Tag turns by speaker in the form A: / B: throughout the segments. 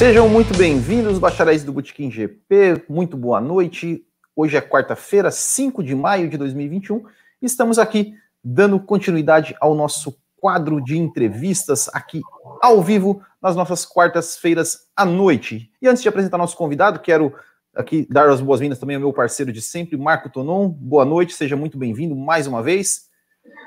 A: Sejam muito bem-vindos, bacharéis do Botequim GP. Muito boa noite. Hoje é quarta-feira, 5 de maio de 2021. E estamos aqui dando continuidade ao nosso quadro de entrevistas aqui ao vivo nas nossas quartas-feiras à noite. E antes de apresentar nosso convidado, quero aqui dar as boas-vindas também ao meu parceiro de sempre, Marco Tonon. Boa noite, seja muito bem-vindo mais uma vez.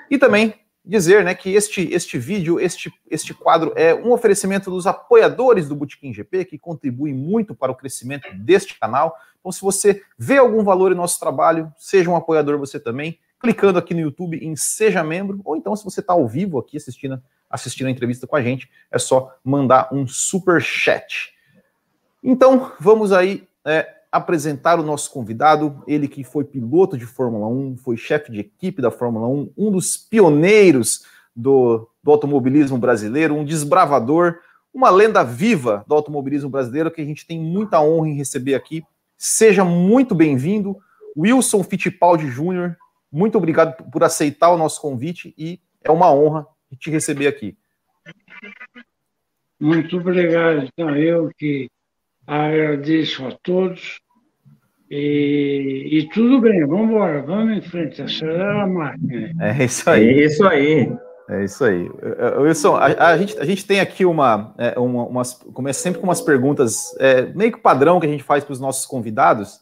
A: E também dizer né, que este, este vídeo, este, este quadro é um oferecimento dos apoiadores do Botequim GP, que contribuem muito para o crescimento deste canal. Então, se você vê algum valor em nosso trabalho, seja um apoiador você também, clicando aqui no YouTube em Seja Membro, ou então, se você está ao vivo aqui assistindo, assistindo a entrevista com a gente, é só mandar um super chat. Então, vamos aí é, apresentar o nosso convidado, ele que foi piloto de Fórmula 1, foi chefe de equipe da Fórmula 1, um dos pioneiros do, do automobilismo brasileiro, um desbravador, uma lenda viva do automobilismo brasileiro que a gente tem muita honra em receber aqui. Seja muito bem-vindo, Wilson Fittipaldi Júnior. Muito obrigado por aceitar o nosso convite e é uma honra te receber aqui.
B: Muito obrigado. Então, eu que agradeço a todos e, e tudo bem, vamos embora, vamos em frente, acelera a máquina.
A: É isso aí.
C: É isso aí.
A: É isso aí. Wilson, a, a, gente, a gente tem aqui uma, é, uma umas, começa sempre com umas perguntas, é, meio que padrão que a gente faz para os nossos convidados.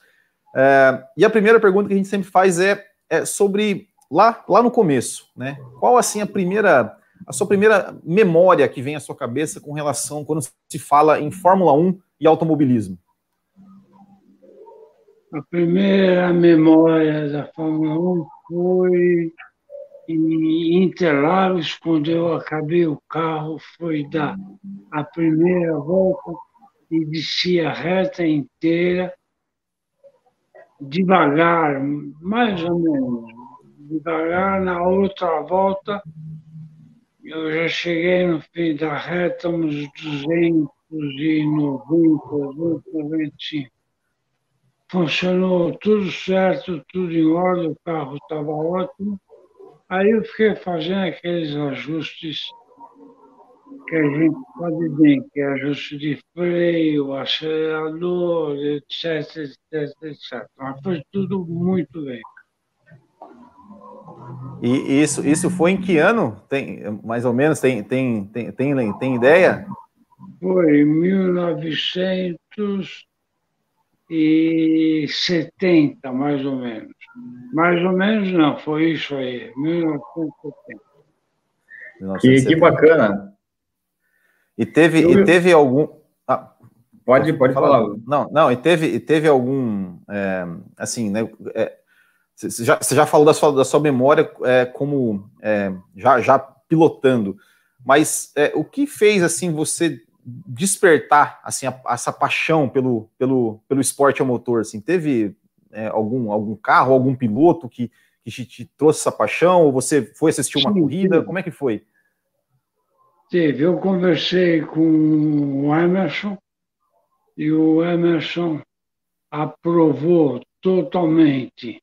A: É, e a primeira pergunta que a gente sempre faz é, é sobre lá, lá no começo, né? Qual assim a primeira, a sua primeira memória que vem à sua cabeça com relação quando se fala em Fórmula 1 e automobilismo?
B: A primeira memória da Fórmula 1 foi em Interlagos, quando eu acabei o carro, foi dar a primeira volta e desci a reta inteira, devagar, mais ou menos, devagar. Na outra volta, eu já cheguei no fim da reta, uns 290, 295 funcionou tudo certo, tudo em ordem, o carro estava ótimo. Aí eu fiquei fazendo aqueles ajustes que a gente pode bem, que é ajuste de freio, acelerador, etc, etc, etc. Mas foi tudo muito bem.
A: E isso, isso foi em que ano? Tem, mais ou menos, tem, tem, tem, tem, tem ideia?
B: Foi em 1900 e 70, mais ou menos. Mais ou menos não, foi isso aí, 1970.
C: Que, que bacana.
A: E teve, e teve algum. Ah,
C: pode, pode falar. falar.
A: Não, não, e teve, e teve algum. É, assim, né? É, você, já, você já falou da sua, da sua memória é, como é, já, já pilotando, mas é, o que fez assim você despertar assim a, essa paixão pelo, pelo, pelo esporte ao motor? Assim, teve é, algum, algum carro, algum piloto que, que te, te, trouxe essa paixão? Ou você foi assistir uma Sim, corrida? Teve. Como é que foi?
B: Teve. Eu conversei com o Emerson e o Emerson aprovou totalmente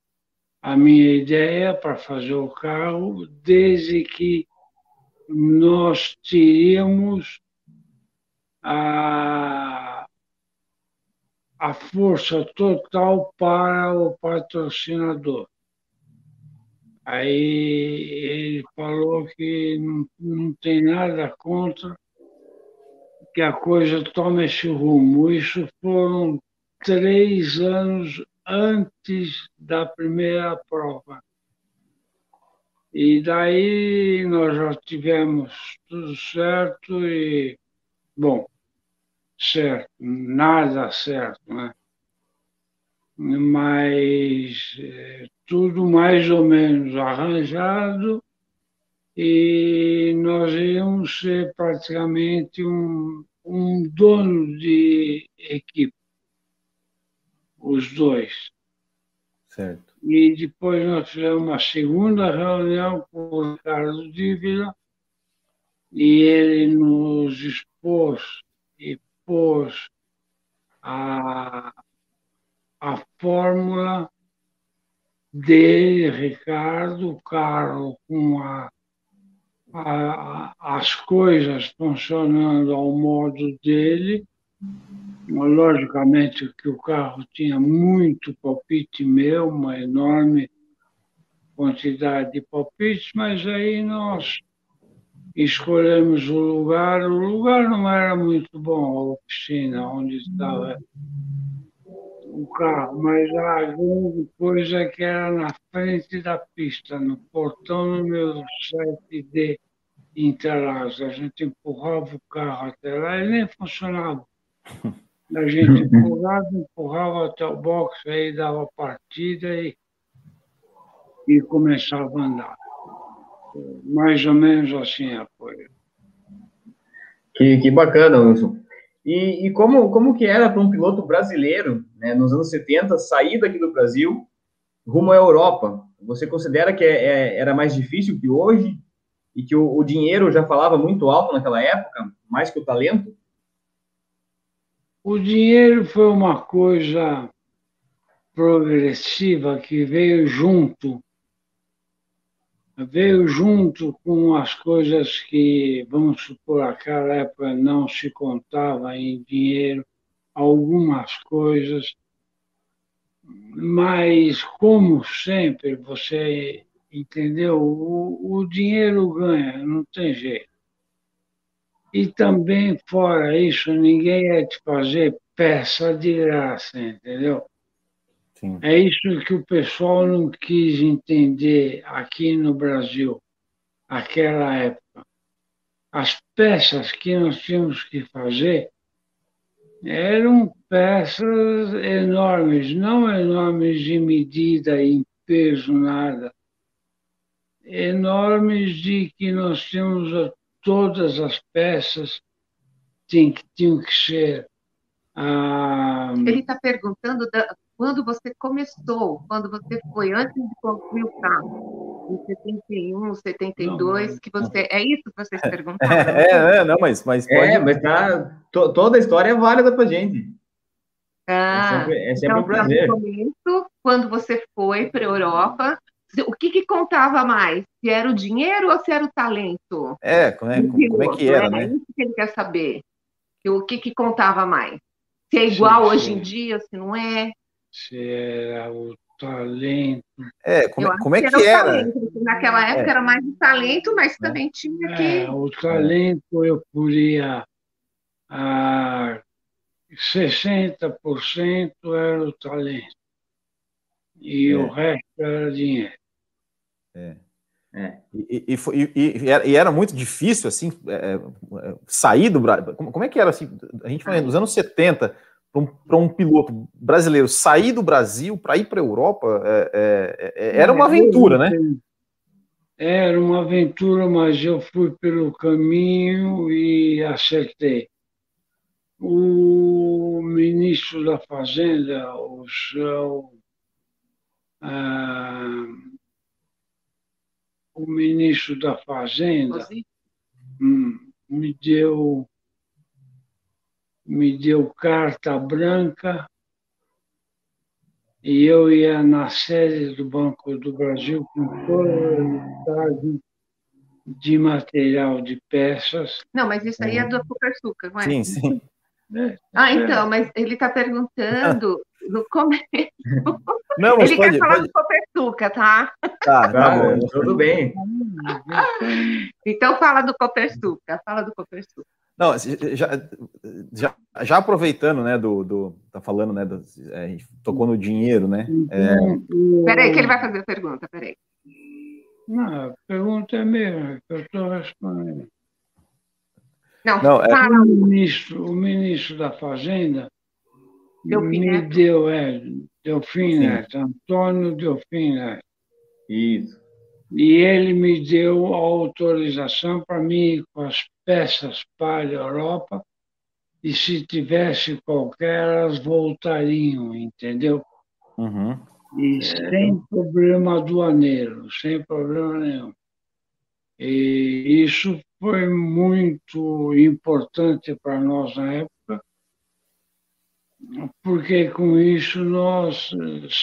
B: a minha ideia para fazer o carro, desde que nós teríamos a, a força total para o patrocinador. Aí ele falou que não, não tem nada contra que a coisa tome esse rumo. Isso foram três anos antes da primeira prova. E daí nós já tivemos tudo certo e, bom, certo, nada certo, né? mas é, tudo mais ou menos arranjado e nós íamos ser praticamente um, um dono de equipe, os dois.
A: Certo.
B: E depois nós fizemos uma segunda reunião com o Ricardo Dívila e ele nos expôs e pôs a, a fórmula dele, Ricardo, o carro com a, a, as coisas funcionando ao modo dele. Logicamente que o carro tinha muito palpite meu, uma enorme quantidade de palpites, mas aí nós escolhemos o lugar. O lugar não era muito bom, a oficina onde estava o carro, mas a grande coisa é que era na frente da pista, no portão número 7D Interlagos. A gente empurrava o carro até lá e nem funcionava. A gente empurrava, empurrava até o box, aí dava partida e, e começava a andar. Mais ou menos assim a coisa.
C: Que, que bacana, Wilson. E, e, como, como que era para um piloto brasileiro, né, nos anos 70, sair daqui do Brasil rumo à Europa? Você considera que é, é, era mais difícil que hoje? E que o, o dinheiro já falava muito alto naquela época, mais que o talento?
B: O dinheiro foi uma coisa progressiva que veio junto, veio junto com as coisas que, vamos supor, naquela época não se contava em dinheiro, algumas coisas, mas como sempre você entendeu, o, o dinheiro ganha, não tem jeito. E também, fora isso, ninguém é te fazer peça de graça, entendeu? Sim. É isso que o pessoal não quis entender aqui no Brasil, aquela época. As peças que nós tínhamos que fazer eram peças enormes, não enormes de medida, em peso, nada. Enormes de que nós tínhamos todas as peças tinham, tinham que ser.
D: Ah, Ele está perguntando da, quando você começou, quando você foi, antes de construir o carro, em 71, 72, não, que você. É isso que vocês perguntaram?
A: É, é, não, mas, mas
C: é, pode. É, mas tá, to, toda a história é válida para gente.
D: Ah, é sempre, é sempre então, um prazer. Começo, quando você foi para a Europa, o que, que, contava mais? Se era o dinheiro ou se era o talento?
A: É, como é, como é que era, né? É
D: isso que ele quer saber. O que, que contava mais? Se é igual sim, hoje em dia, se não é?
B: Se era o talento.
A: É, como, como é que, que era?
D: Talento, naquela época é. era mais o talento, mas é. também tinha que.
B: É, o talento eu podia. A 60% era o talento. E o é. resto era dinheiro.
A: É. É. E, e, e, e, era muito difícil, assim, é, é, sair do Brasil. Como, como, é que era, assim, a gente foi nos anos 70, para um, um, piloto brasileiro sair do Brasil para ir para a Europa, é, é, era uma aventura, né?
B: Era uma aventura, mas eu fui pelo caminho e acertei. O ministro da Fazenda, o seu ah, o ministro da Fazenda hum, me deu me deu carta branca e eu ia na sede do Banco do Brasil com toda a de material de peças.
D: Não, mas isso aí é do Copersuca, não é?
A: Sim, sim.
D: É, ah, então, mas ele está perguntando no começo.
A: Não,
D: mas Ele
A: pode,
D: quer falar pode... do Copersuca, tá?
C: Tá, tá bom, tudo bem.
D: Então fala do Copersuca, fala do Copersuca.
A: Não, já, já, já, aproveitando, né, do, do tá falando, né, do, é, a gente tocou no dinheiro, né? É...
D: Peraí, que ele vai fazer a pergunta, peraí.
B: Não, a pergunta é minha, que eu estou respondendo.
D: Não, Não é...
B: o, ministro, o ministro da Fazenda Delfim me deu, é, Delfim Neto, Antônio Delfim Neto.
C: Isso.
B: E ele me deu a autorização para mim com as peças para a Europa e se tivesse qualquer, elas voltariam, entendeu?
A: Uhum.
B: E é. sem problema aduaneiro, sem problema nenhum. E isso foi muito importante para nós na época, porque com isso nós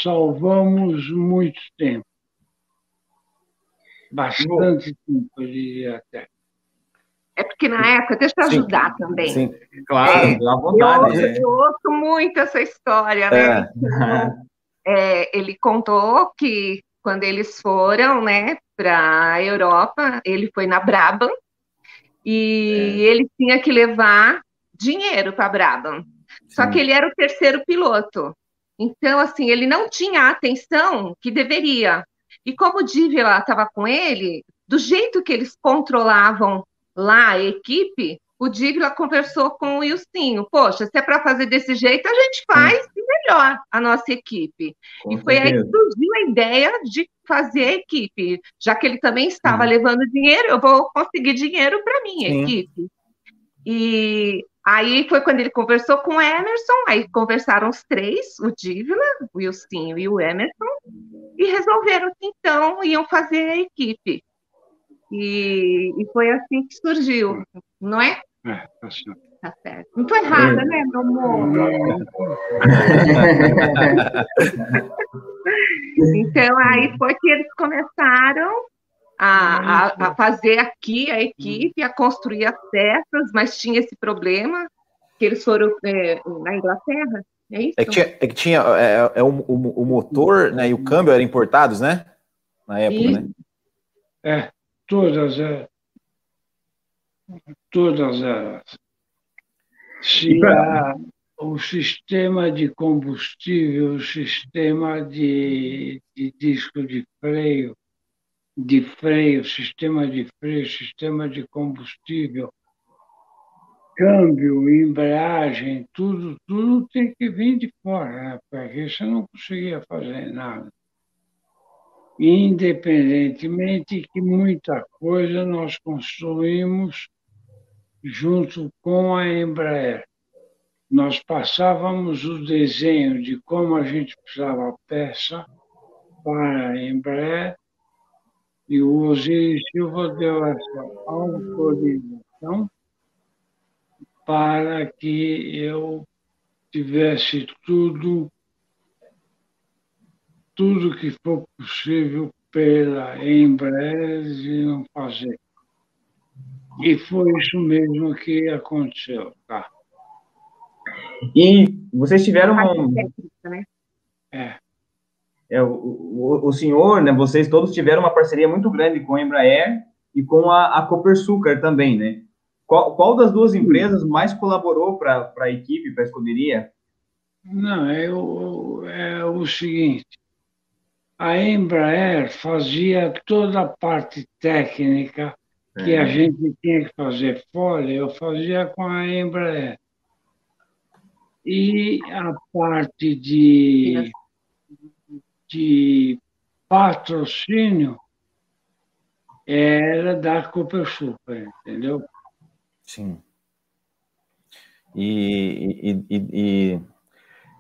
B: salvamos muito tempo. Bastante tempo, eu diria até.
D: É porque na época, deixa eu ajudar sim, também. Sim,
C: claro, é, à vontade.
D: Eu, eu, ouço muito essa história, né? É. é, ele contou que quando eles foram, né, para a Europa, ele foi na Brabham e é. ele tinha que levar dinheiro para Brabham. Só que ele era o terceiro piloto. Então, assim, ele não tinha a atenção que deveria. E como o Dívila estava com ele, do jeito que eles controlavam lá a equipe, o Dívila conversou com o Wilsinho. Poxa, se é para fazer desse jeito, a gente faz Sim. melhor a nossa equipe. Com e foi certeza. aí que surgiu a ideia de fazer a equipe. Já que ele também estava Sim. levando dinheiro, eu vou conseguir dinheiro para minha Sim. equipe. E Aí foi quando ele conversou com o Emerson, aí conversaram os três, o Dívila, o Wilson e o Emerson, e resolveram que então iam fazer a equipe. E, e foi assim que surgiu, não é? É, tá certo. Tá certo. Não estou errada, é. né, meu amor? então, aí foi que eles começaram a, a, a, fazer aqui a equipe, a construir as peças, mas tinha esse problema que eles foram é, na Inglaterra. É isso?
A: É que tinha, é, que tinha é, é o, o, o, motor né, e o câmbio eram importados, né? Na época, e, né?
B: É, todas é, todas elas. Se a, o sistema de combustível, o sistema de, de disco de freio, de freio, sistema de freio, sistema de combustível, câmbio, embreagem, tudo, tudo tem que vir de fora, né? porque você não conseguia fazer nada. Independentemente que muita coisa nós construímos junto com a Embraer. Nós passávamos o desenho de como a gente precisava peça para a Embraer e o Osiris Silva deu essa autorização para que eu tivesse tudo, tudo que for possível pela Embraer não fazer. E foi isso mesmo que aconteceu, tá?
C: E vocês tiveram um... Né? É é, o, o, o, senhor, né, vocês todos tiveram uma parceria muito grande com a Embraer e com a, a Copersucar também, né? Qual, qual das duas empresas mais colaborou para a equipe, para a escuderia?
B: Não, é o, é o seguinte, a Embraer fazia toda a parte técnica que é. a gente tinha que fazer fora, eu fazia com a Embraer. E a parte de de patrocínio era da Copersucar, entendeu?
A: Sim. E, e, e, e,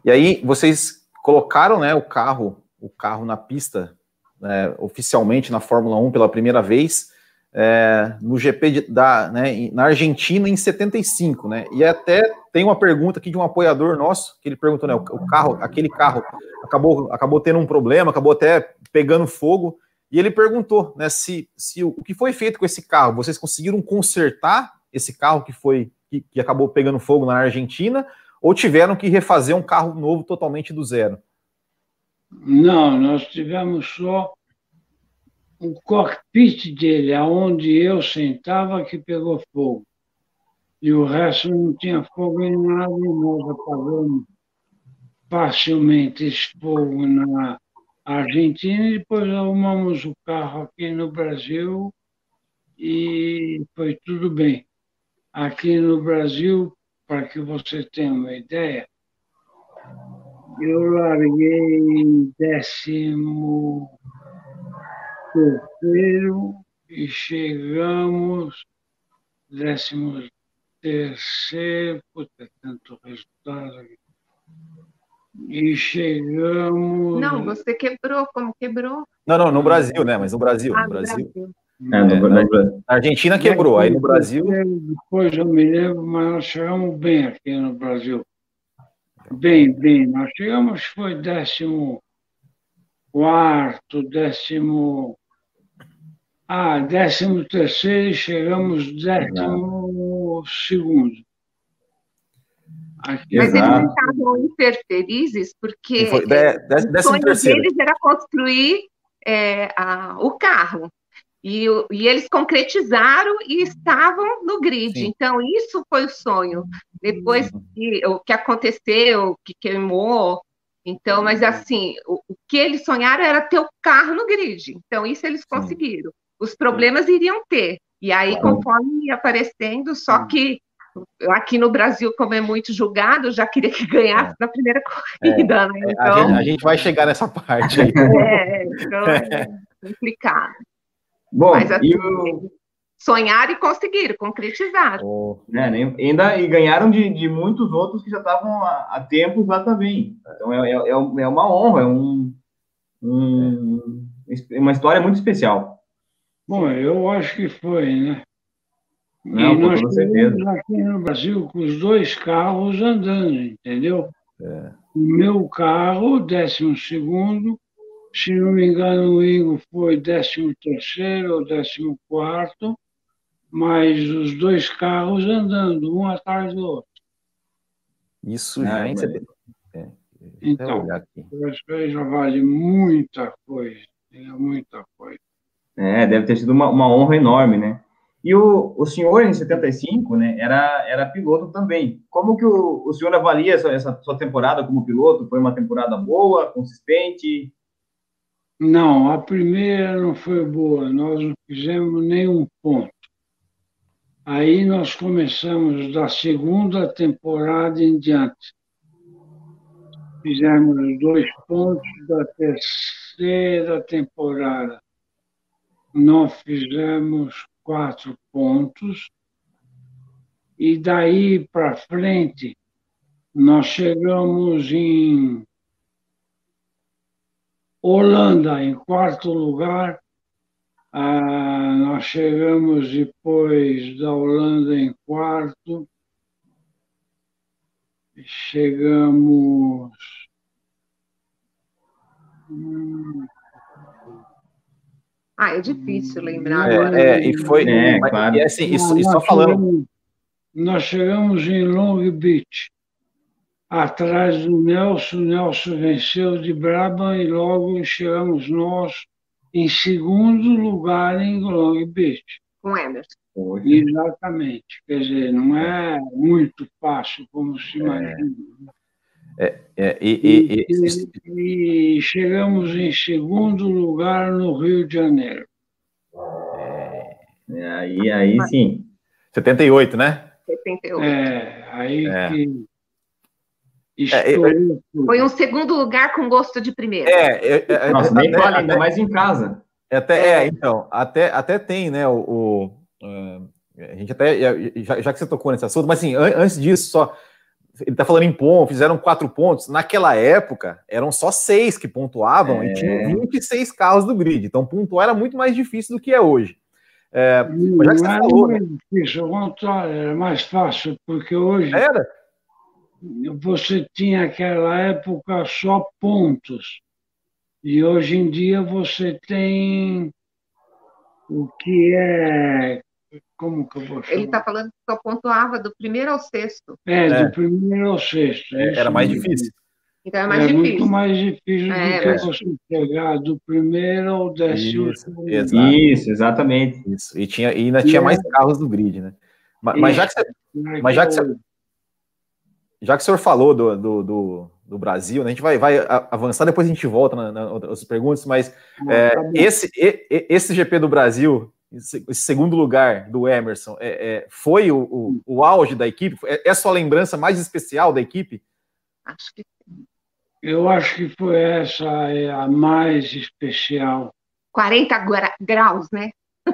A: e aí vocês colocaram né, o carro o carro na pista né, oficialmente na Fórmula 1 pela primeira vez é, no GP de, da, né, na Argentina em 75, né? E até tem uma pergunta aqui de um apoiador nosso que ele perguntou, né? O, o, carro, aquele carro acabou, acabou tendo um problema, acabou até pegando fogo. E ele perguntou, né? Se, se o, o que foi feito com esse carro, vocês conseguiram consertar esse carro que foi que, que acabou pegando fogo na Argentina, ou tiveram que refazer um carro novo totalmente do zero?
B: Não, nós tivemos só o cockpit dele, aonde eu sentava, que pegou fogo. E o resto não tinha fogo em nada e nós apagamos facilmente esse fogo na Argentina e depois arrumamos o carro aqui no Brasil e foi tudo bem. Aqui no Brasil, para que você tenha uma ideia, eu larguei em décimo terceiro e chegamos, décimo terceiro, puta, tanto resultado aqui. E chegamos.
D: Não, você quebrou, como quebrou?
A: Não, não, no Brasil, né? Mas no Brasil. Ah, no Brasil. Brasil. É, no, é, na Argentina quebrou, aí no Brasil.
B: Depois eu me lembro, mas nós chegamos bem aqui no Brasil. Bem, bem. Nós chegamos, foi décimo quarto, décimo Ah, décimo terceiro e chegamos décimo segundo.
D: Aqui, Mas exato. eles estavam hiperfelizes porque foi, de, de, o sonho terceiro. deles era construir é, a, o carro. E, e, eles concretizaram e estavam no grid. Sim. Então, isso foi o sonho. Depois uhum. que, o que aconteceu, que queimou. Então, mas assim, o, o, que eles sonharam era ter o carro no grid. Então, isso eles conseguiram. Os problemas iriam ter. E aí, conforme ia aparecendo, só que aqui no Brasil, como é muito julgado, já queria que ganhasse é. na primeira corrida, é. né?
A: Então, a gente, a, gente, vai chegar nessa parte aí.
D: É, então é complicado. Bom, Mas, assim, e o... sonhar e conseguir, concretizar.
C: Oh, né, ainda e ganharam de, de muitos outros que já estavam há, há tempos lá também. Então é, é, é, é uma honra, é um, um, uma história muito especial.
B: Bom, eu acho que foi, né? Não, e nós estamos aqui no Brasil com os dois carros andando, entendeu? É. O meu carro, décimo segundo, se não me engano, o Ingo foi 13 terceiro ou 14 mas os dois carros andando, um atrás do outro.
A: Isso já é,
B: é, Então, isso já vale muita coisa, muita coisa.
C: É, deve ter sido uma, uma honra enorme, né? E o, o senhor, em 75, né, era, era piloto também. Como que o, o senhor avalia essa, essa sua temporada como piloto? Foi uma temporada boa, consistente?
B: Não, a primeira não foi boa, nós não fizemos nenhum ponto. Aí nós começamos da segunda temporada em diante. Fizemos dois pontos da terceira temporada. Nós fizemos quatro pontos. E daí para frente, nós chegamos em Holanda, em quarto lugar. Ah, nós chegamos depois da Holanda em quarto. Chegamos.
D: Ah, é difícil lembrar é, agora.
A: É, e foi. É, claro. E assim, isso, isso só falando.
B: Chegamos, nós chegamos em Long Beach atrás do Nelson. Nelson venceu de Brabham e logo chegamos nós em segundo lugar em Long Beach.
D: Com Emerson.
B: Exatamente. Quer dizer, não é muito fácil como se imagina.
A: É, é, e, e,
B: e, e, chegamos em segundo lugar no Rio de Janeiro.
C: É, aí, aí sim.
A: 78, né?
D: 78.
B: É, aí é. Que
D: é, Foi um segundo lugar com gosto de primeiro.
A: É, é, é
C: Nossa, nem até, vale, ainda mais em casa.
A: Até, é, então, até, até tem, né, o, o uh, a gente até, já, já, que você tocou nesse assunto, mas assim, an antes disso, só, ele está falando em ponto, fizeram quatro pontos, naquela época, eram só seis que pontuavam e tinham 26 carros do grid, então pontuar era muito mais difícil do que é hoje.
B: É, mas já que você falou... Era mais difícil, era mais fácil, porque hoje...
A: Era?
B: Você tinha naquela época só pontos. E hoje em dia você tem o que é. Como que eu vou
D: chamar? Ele está falando que só pontuava do primeiro ao sexto.
B: É, é. do primeiro ao sexto.
A: É, era mais difícil.
D: Então é mais é difícil.
B: muito mais difícil é, do que você pegar do primeiro ao décimo.
C: Isso, Isso exatamente.
A: Isso. E, tinha, e ainda tinha mais é carros do grid, né? Mas, mas já que você, mas já que você, já que o senhor falou do, do, do, do Brasil, né, a gente vai, vai avançar, depois a gente volta na, na, nas perguntas, mas é, tá esse, esse GP do Brasil, esse segundo lugar do Emerson, é, é, foi o, o, o, auge da equipe? É, é a sua lembrança mais especial da equipe?
D: Acho que
B: Eu acho que foi essa é a mais especial.
D: 40 graus, né?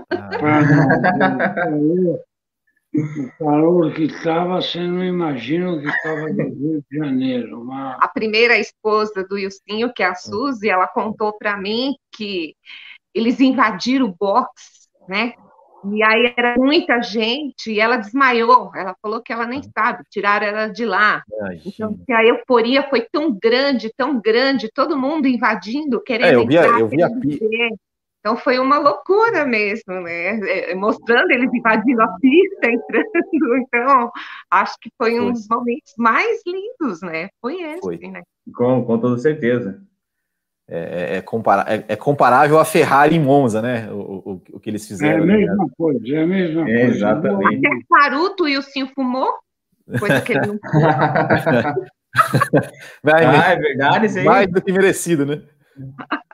D: Ah.
B: O calor que estava, você não imagina o que estava no Rio de Janeiro. Uma...
D: A primeira esposa do Ilcinho, que é a Suzy, ela contou para mim que eles invadiram o box, né? E aí era muita gente e ela desmaiou. Ela falou que ela nem sabe, tiraram ela de lá. então, que a euforia foi tão grande, tão grande, todo mundo invadindo, querendo
A: é, eu vi, entrar, eu vi a,
D: Então foi uma loucura mesmo, né? É, mostrando eles invadindo a pista, entrando. Então, acho que foi, foi. um dos momentos mais lindos, né? Foi esse, foi. né?
C: Com, com toda certeza.
A: É, é, é, compara é, é, comparável a Ferrari em Monza, né? O, o, o que eles fizeram.
B: É a mesma né? coisa, é a mesma é, coisa.
C: Exatamente.
D: Até Caruto e o Sim fumou, coisa que ele não
A: Vai, ah, é verdade, isso aí. Mais do que merecido, né?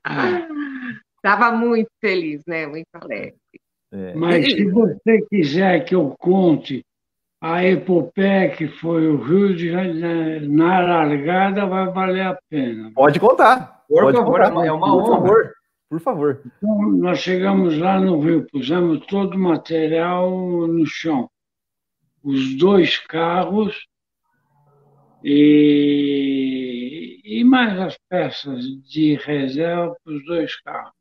D: Estava muito feliz, né? Muito alegre.
B: É. Mas se você quiser que eu conte a epopeia que foi o Rio de Janeiro na largada, vai valer a pena.
A: Pode contar.
C: Por
A: Pode
C: favor, contar. é uma honra. Por favor.
A: Por favor.
B: Então, nós chegamos lá no Rio, pusemos todo o material no chão. Os dois carros e, e mais as peças de reserva para os dois carros.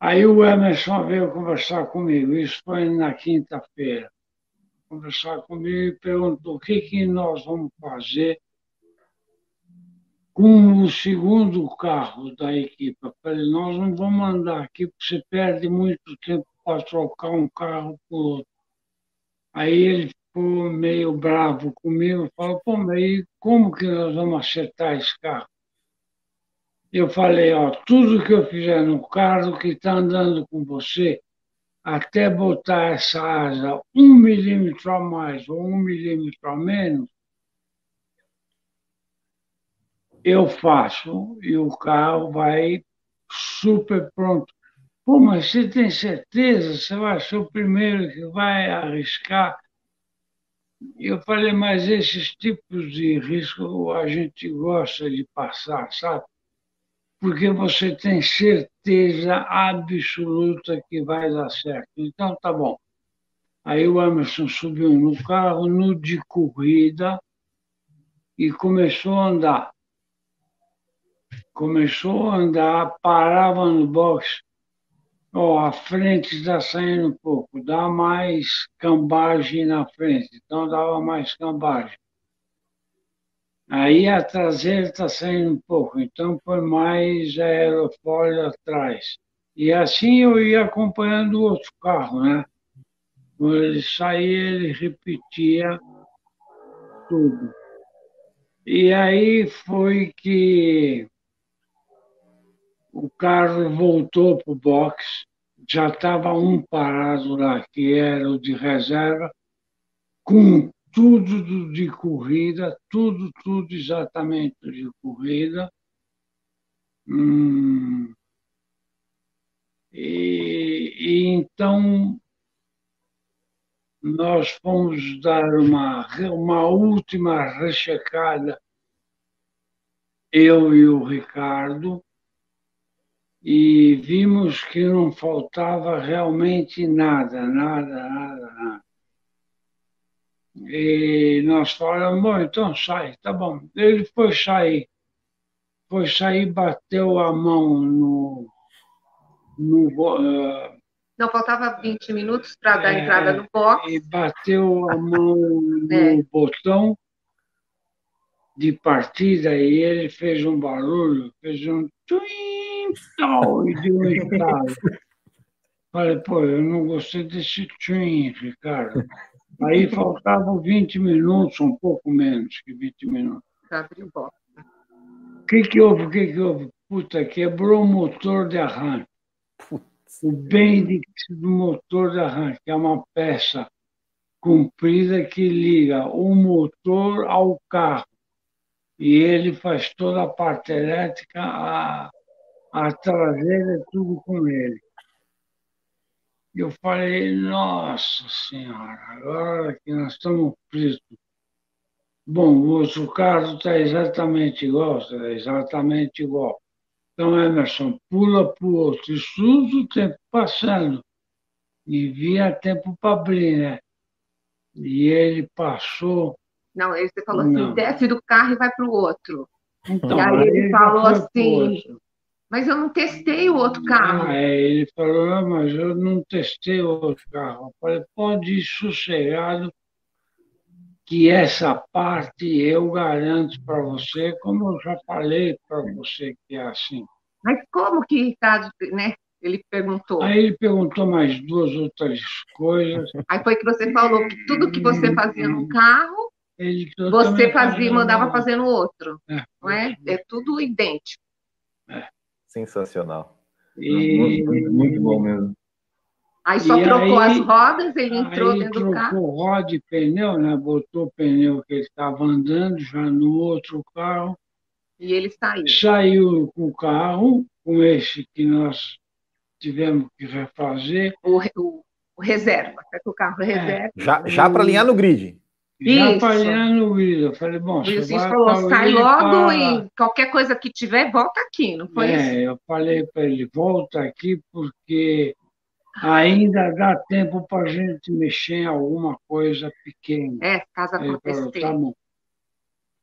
B: Aí o Emerson veio conversar comigo, isso foi na quinta-feira. Conversar comigo e perguntou o que, que nós vamos fazer com o segundo carro da equipe. Eu falei, nós não vamos andar aqui porque você perde muito tempo para trocar um carro por outro. Aí ele ficou meio bravo comigo, falou, pô, mas como que nós vamos acertar esse carro? Eu falei, ó, tudo que eu fizer no carro que está andando com você, até botar essa asa um milímetro a mais ou um milímetro a menos, eu faço e o carro vai super pronto. Pô, mas você tem certeza? Você vai ser o primeiro que vai arriscar? Eu falei, mas esses tipos de risco a gente gosta de passar, sabe? Porque você tem certeza absoluta que vai dar certo. Então, tá bom. Aí o Emerson subiu no carro, no de corrida, e começou a andar. Começou a andar, parava no box. Ó, a frente está saindo um pouco, dá mais cambagem na frente. Então, dava mais cambagem. Aí a traseira está saindo um pouco, então põe mais aerofólio atrás. E assim eu ia acompanhando o outro carro, né? Quando ele saía, ele repetia tudo. E aí foi que o carro voltou para o box, já estava um parado lá, que era o de reserva, com tudo de corrida, tudo, tudo exatamente de corrida. Hum, e, e, então nós fomos dar uma, uma última rechecada, eu e o Ricardo, e vimos que não faltava realmente nada, nada, nada, nada. E nós falamos, bom, então sai, tá bom. Ele foi sair. Foi sair, bateu a mão no. no uh,
D: não, faltava 20 minutos para dar é, entrada no box.
B: E bateu a mão no é. botão de partida e ele fez um barulho, fez um twin e deu um estalo. Falei, pô, eu não gostei desse twin, Ricardo. Aí faltavam 20 minutos, um pouco menos que 20 minutos. O que, que houve? O que, que houve? Puta, quebrou o motor de arranque. O bendix do motor de arranque, que é uma peça comprida que liga o motor ao carro. E ele faz toda a parte elétrica, a, a traseira, tudo com ele. Eu falei, nossa senhora, agora que nós estamos presos. Bom, o outro caso está exatamente igual, está exatamente igual. Então, Emerson, pula para o outro. Isso tudo o tempo passando. E via tempo para abrir, né? E ele passou.
D: Não, ele falou assim, Não. desce do carro e vai para o outro. Então, e aí ele falou assim, mas eu não testei o outro carro.
B: Ah, é, ele falou, ah, mas eu não testei o outro carro. Eu falei, pode ir sossegado, que essa parte eu garanto para você, como eu já falei para você que é assim.
D: Mas como que Ricardo, né? Ele perguntou.
B: Aí ele perguntou mais duas outras coisas.
D: Aí foi que você falou que tudo que você fazia no carro, você fazia, mandava fazer no outro. É, não é? É tudo idêntico.
A: É. Sensacional.
C: E... Muito, muito bom mesmo.
D: Aí só e trocou aí, as rodas, ele entrou dentro do carro.
B: Trocou roda e pneu, né? Botou o pneu que ele estava andando já no outro carro.
D: E ele saiu.
B: Saiu com o carro, com esse que nós tivemos que refazer.
D: O, o, o reserva, é o carro reserva.
A: É. Já, já para alinhar no grid.
B: Já para alinhar no falei, bom,
D: vai falou, sai logo e qualquer coisa que tiver, volta aqui, não foi
B: é,
D: isso?
B: Eu falei para ele, volta aqui porque ainda dá tempo para a gente mexer em alguma coisa pequena.
D: É, caso acontecer. Tá bom.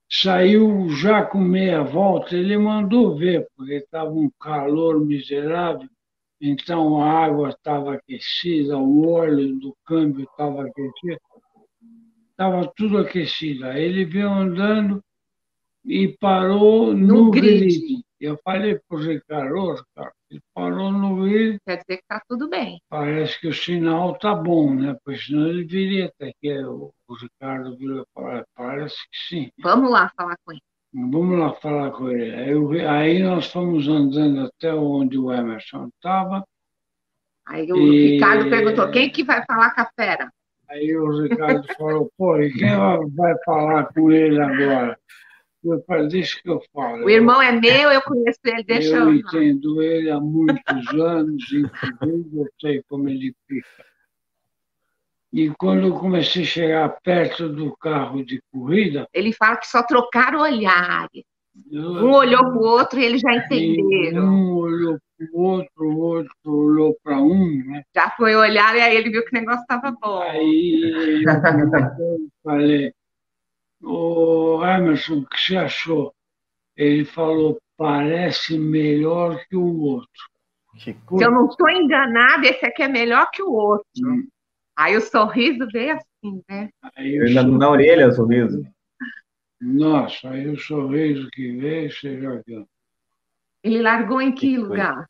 B: Saiu já com meia volta, ele mandou ver, porque estava um calor miserável, então a água estava aquecida, o óleo do câmbio estava aquecido, estava tudo aquecido. Aí ele veio andando e parou no, no grid. grid. Eu falei para o Ricardo, cara, ele parou no grid.
D: Quer dizer que está tudo bem.
B: Parece que o sinal está bom, né? Porque senão ele viria até que o, o Ricardo virou parece que sim.
D: Vamos lá falar com ele.
B: Vamos lá falar com ele. Aí, aí nós fomos andando até onde o Emerson estava.
D: Aí o e... Ricardo perguntou, quem que vai falar com a fera?
B: Aí o Ricardo falou, pô, e quem vai falar com ele agora? Eu falei, deixa que eu falo.
D: O irmão é meu, eu conheço ele, deixa eu.
B: Eu entendo ele há muitos anos, inclusive eu sei como ele fica. E quando eu comecei a chegar perto do carro de corrida.
D: Ele fala que só trocaram olhares. Um olhou para o outro e eles já entenderam.
B: Um olhou o outro, o outro olhou para um, né?
D: Já foi olhar e aí ele viu que o negócio estava bom.
B: Aí eu falei, o Emerson, o que você achou? Ele falou, parece melhor que o outro.
D: Se eu não estou enganado, esse aqui é melhor que o outro. Hum. Aí o sorriso veio assim, né?
C: Aí na, sorriso... na orelha o sorriso.
B: Nossa, aí o sorriso que veio, você já viu.
D: Ele largou em que, que lugar?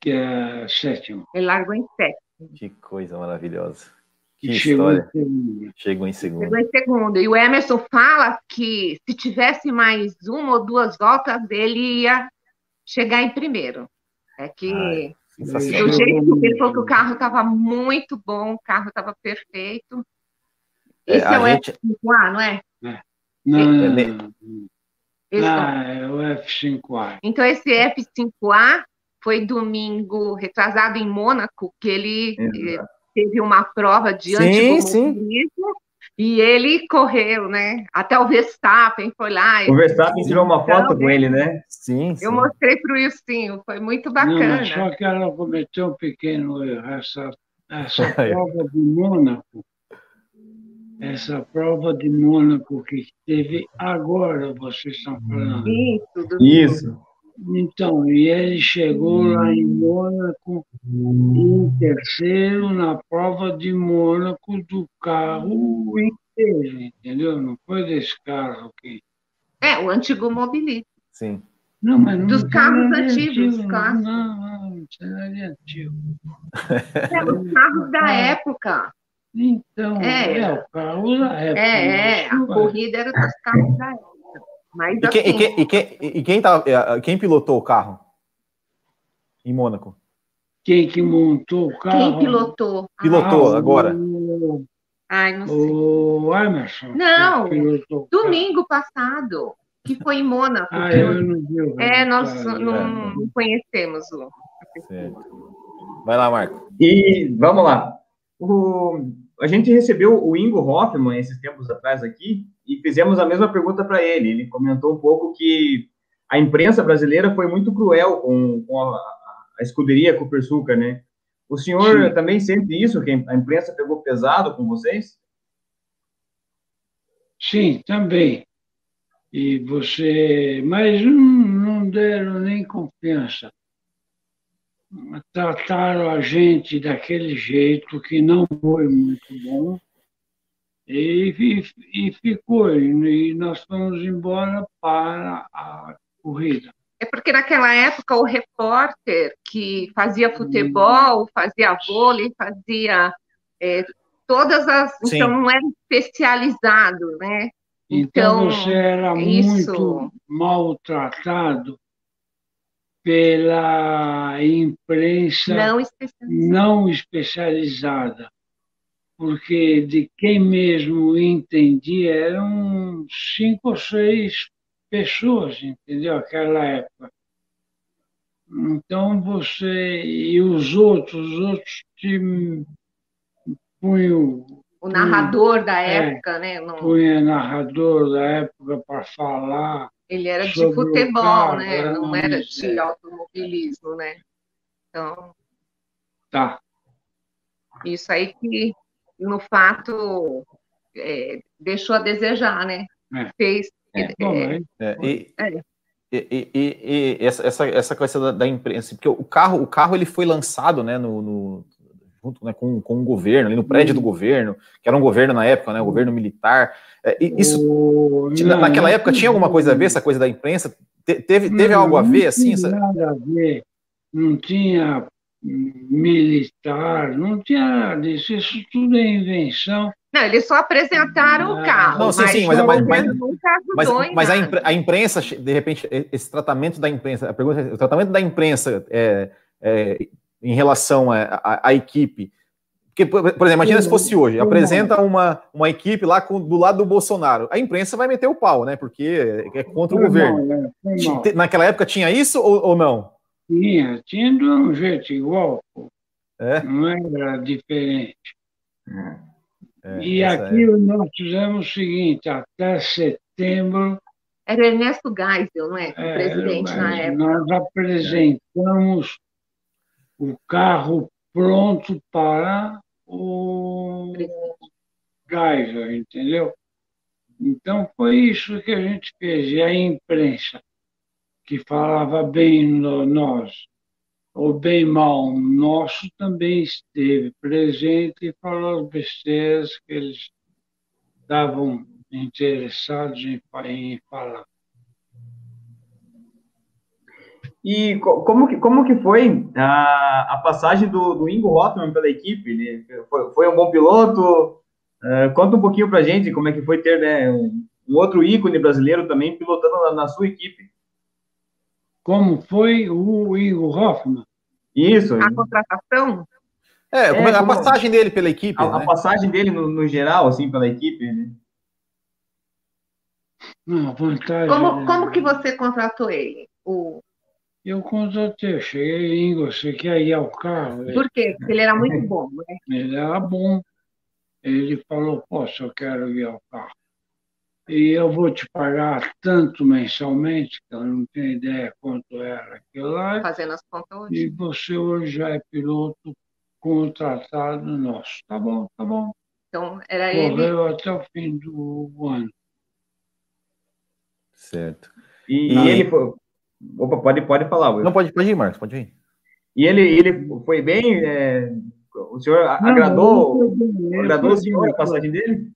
B: Que é sétimo.
D: Ele largou em sétimo.
A: Que coisa maravilhosa. Que chegou história. Em chegou em segundo.
D: Chegou em segundo. E o Emerson fala que se tivesse mais uma ou duas voltas, ele ia chegar em primeiro. É que Ai, do jeito que ele falou que o carro estava muito bom, o carro estava perfeito. É, Esse é, é o gente... F5A, não é?
B: é. Não, não, não. Esse ah, é o F5A.
D: Então, esse F5A foi domingo retrasado em Mônaco, que ele Exato teve uma prova de anticomunismo e ele correu, né? Até o Verstappen foi lá.
C: O Verstappen tirou uma foto com ele, né?
A: Sim, sim.
D: Eu mostrei para o Wilson, foi muito bacana. Não,
B: só que ela cometeu um pequeno erro. Essa, essa prova de Mônaco, essa prova de Mônaco que teve agora, vocês estão falando.
C: Isso. Isso.
B: Então, e ele chegou lá em Mônaco em terceiro na prova de Mônaco do carro inteiro, entendeu? Não foi desse carro aqui.
D: É, o antigo mobilista.
A: Sim.
B: Não, mas não
D: Dos carros antigos,
B: antigo, Não, não, não tinha nada de antigo.
D: É, os carros da época.
B: Então, é, é o carro época.
D: É, é, a corrida era dos carros da época. Mas,
A: e, quem, assim, e, quem, e, quem, e quem, tá, é, quem pilotou o carro em Mônaco?
B: Quem que montou o carro?
D: Quem pilotou?
A: Pilotou ah, agora?
D: O... Ai, não sei.
B: O Emerson.
D: Não, domingo passado, que foi em Mônaco.
B: Ah, eu não vi.
D: É, nós não, não conhecemos o.
A: Vai lá, Marco.
C: E vamos lá. O, a gente recebeu o Ingo Hoffman esses tempos atrás aqui, e fizemos a mesma pergunta para ele. Ele comentou um pouco que a imprensa brasileira foi muito cruel com, com a, a, escuderia Copersucar, né? O senhor Sim. também sente isso, que a imprensa pegou pesado com vocês?
B: Sim, também. E você, mas não, não deram nem confiança. Trataram a gente daquele jeito que não foi muito bom e, e, e ficou, e nós fomos embora para a corrida.
D: É porque naquela época o repórter que fazia futebol, fazia vôlei, fazia é, todas as. Sim. Então não era especializado, né?
B: Então, então você era isso... muito maltratado pela imprensa
D: não especializada.
B: não especializada, porque de quem mesmo entendia eram cinco ou seis pessoas, entendeu? Aquela época. Então você e os outros, os outros te punham
D: o narrador da é, época, né?
B: No... Punha narrador da época para falar.
D: Ele era de futebol, né? Não era de automobilismo, né? Então.
B: Tá.
D: Isso aí que, no fato, é, deixou a desejar, né? É. Fez.
A: É, bom, é, é, e, e, e, e, essa, essa, essa coisa da, da, imprensa, porque o carro, o carro ele foi lançado né, no, no junto né, com, com o governo, ali no prédio do governo, que era um governo na época, né, um governo militar. É, isso, não, naquela época, tinha alguma coisa a ver, essa coisa da imprensa? Te, teve teve não, algo a ver, assim?
B: Não tinha nada a ver, não tinha militar, não tinha nada disso, isso tudo é invenção.
D: Não, eles só apresentaram o carro.
A: Não, sim, sim, mas, mas, mas, mas, mas a, imprensa, de repente, esse tratamento da imprensa, a pergunta é, o tratamento da imprensa é, é, em relação à equipe. Porque, por exemplo, imagina se fosse hoje, apresenta uma, uma equipe lá com, do lado do Bolsonaro. A imprensa vai meter o pau, né? Porque é contra o governo. É, Naquela época tinha isso ou, ou não?
B: Tinha, tinha de um jeito igual, é? não era diferente. É, e aqui é. nós fizemos o seguinte, até setembro.
D: Era Ernesto Geisel, não é? O é, presidente na época.
B: Nós apresentamos o carro pronto para o Geiger, entendeu? Então foi isso que a gente fez. E a imprensa, que falava bem nós, ou bem mal nosso, também esteve presente e falou as besteiras que eles estavam interessados em, em falar.
C: E como que, como que foi a, a passagem do, do Ingo Hoffman pela equipe? Ele foi, foi um bom piloto? Uh, conta um pouquinho para gente como é que foi ter né, um, um outro ícone brasileiro também pilotando na, na, sua equipe.
B: Como foi o Ingo Hoffman?
C: Isso.
D: A contratação?
A: É, é a passagem dele pela equipe.
C: A, né? a passagem dele no, no, geral, assim, pela equipe. Né?
B: Não, vantagem.
D: Como, como que você contratou ele? O
B: eu contratei, eu cheguei em você quer ir ao carro?
D: Por quê? Porque ele era muito bom, né?
B: Ele era bom. Ele falou, poxa, eu quero ir ao carro. E eu vou te pagar tanto mensalmente, que eu não tenho ideia quanto era aquilo lá.
D: Fazendo as contas hoje.
B: E você hoje já é piloto contratado nosso. Tá bom, tá bom.
D: Então, era Correu ele.
B: Correu até o fim do ano.
A: Certo.
C: E, e ele foi, Opa, pode, pode falar.
A: Will. Não, pode, pode ir, Marcos, pode ir.
C: E ele, ele foi bem? É, o senhor não, agradou, bem, agradou o senhor a passagem dele?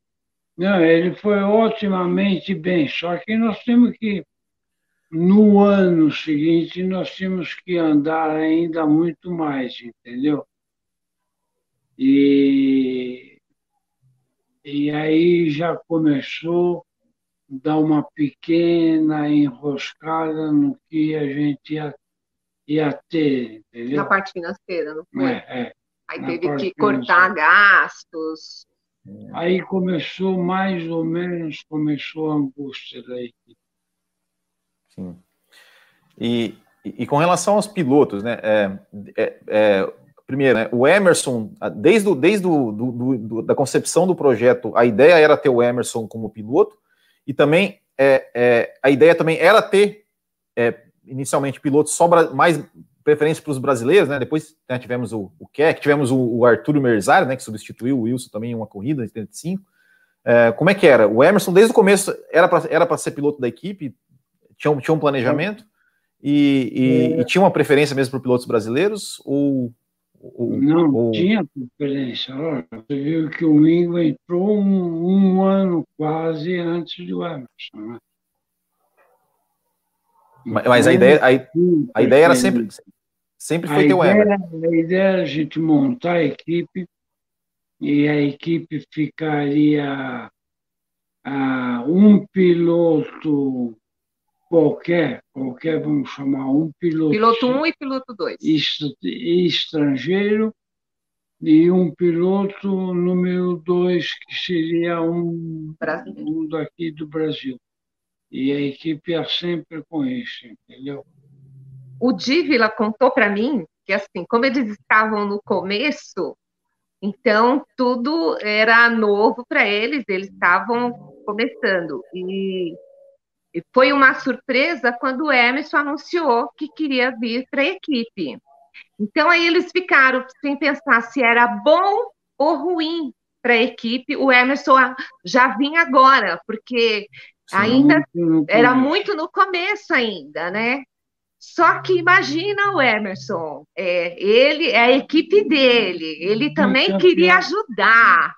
B: Não, ele foi otimamente bem, só que nós temos que, no ano seguinte, nós temos que andar ainda muito mais, entendeu? E, e aí já começou dar uma pequena enroscada no que a gente ia, ia ter, entendeu?
D: Na parte financeira, não foi?
B: É, é.
D: Aí Na teve que cortar gastos.
B: Aí começou, mais ou menos, começou a angústia da equipe.
A: Sim. E, e, com relação aos pilotos, né? É, é, é, primeiro, né, o Emerson, desde, desde do, do, do, da concepção do projeto, a ideia era ter o Emerson como piloto, e também é, é, a ideia também era ter é, inicialmente pilotos só mais preferência para os brasileiros, né? Depois né, tivemos o, o Keck, tivemos o, o Arturo Merzari, né? Que substituiu o Wilson também em uma corrida em 75. É, como é que era? O Emerson, desde o começo, era para era ser piloto da equipe, tinha, tinha um planejamento e, e, e tinha uma preferência mesmo para pilotos brasileiros? Ou
B: não tinha preferência. Você viu que o Ingo entrou um, um ano quase antes do Emerson. Né?
A: Mas a ideia, a, a ideia era sempre, sempre foi ter o Everton.
B: A ideia era a gente montar a equipe e a equipe ficaria a um piloto qualquer, qualquer, vamos chamar um piloto.
D: Piloto 1 um e piloto 2.
B: Estrangeiro e um piloto número 2, que seria um, um daqui do Brasil. E a equipe ia sempre com isso, entendeu?
D: O Dívila contou para mim que, assim, como eles estavam no começo, então tudo era novo para eles, eles estavam começando. E foi uma surpresa quando o Emerson anunciou que queria vir para a equipe. Então, aí eles ficaram sem pensar se era bom ou ruim para a equipe. O Emerson já vinha agora, porque Sim, ainda era muito no começo ainda, né? Só que imagina o Emerson, é, ele é a equipe dele, ele também queria ajudar.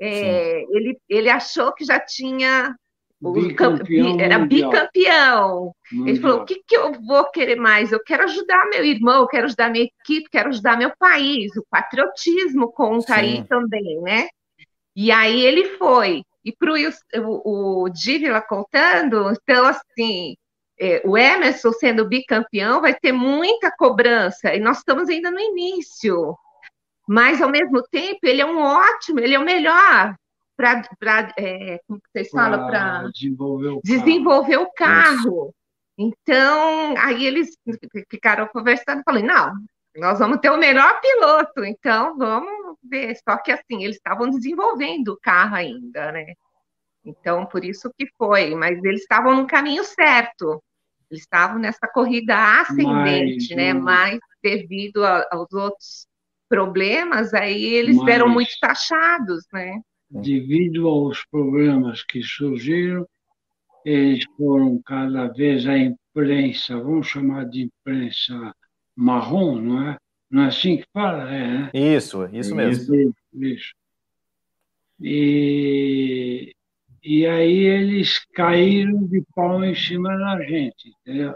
D: É, ele, ele achou que já tinha bicampeão era bicampeão. Mundial. Ele falou: o que, que eu vou querer mais? Eu quero ajudar meu irmão, quero ajudar minha equipe, quero ajudar meu país. O patriotismo conta Sim. aí também, né? E aí ele foi. E para o, o Dívila contando, então, assim, é, o Emerson sendo bicampeão vai ter muita cobrança, e nós estamos ainda no início. Mas, ao mesmo tempo, ele é um ótimo, ele é o melhor para, é, como vocês falam, para desenvolver, o, desenvolver o carro. Então, aí eles ficaram conversando, falei, não, nós vamos ter o melhor piloto, então vamos ver. Só que assim, eles estavam desenvolvendo o carro ainda, né? Então, por isso que foi, mas eles estavam no caminho certo. Eles estavam nessa corrida ascendente, mas, né? Mas devido a, aos outros problemas, aí eles mas, eram muito taxados, né?
B: Devido aos problemas que surgiram, eles foram cada vez a imprensa, vamos chamar de imprensa marrom, não é? Não é assim que fala, é, né?
A: Isso, isso mesmo.
B: Isso. isso. E, e aí eles caíram de pau em cima da gente, entendeu?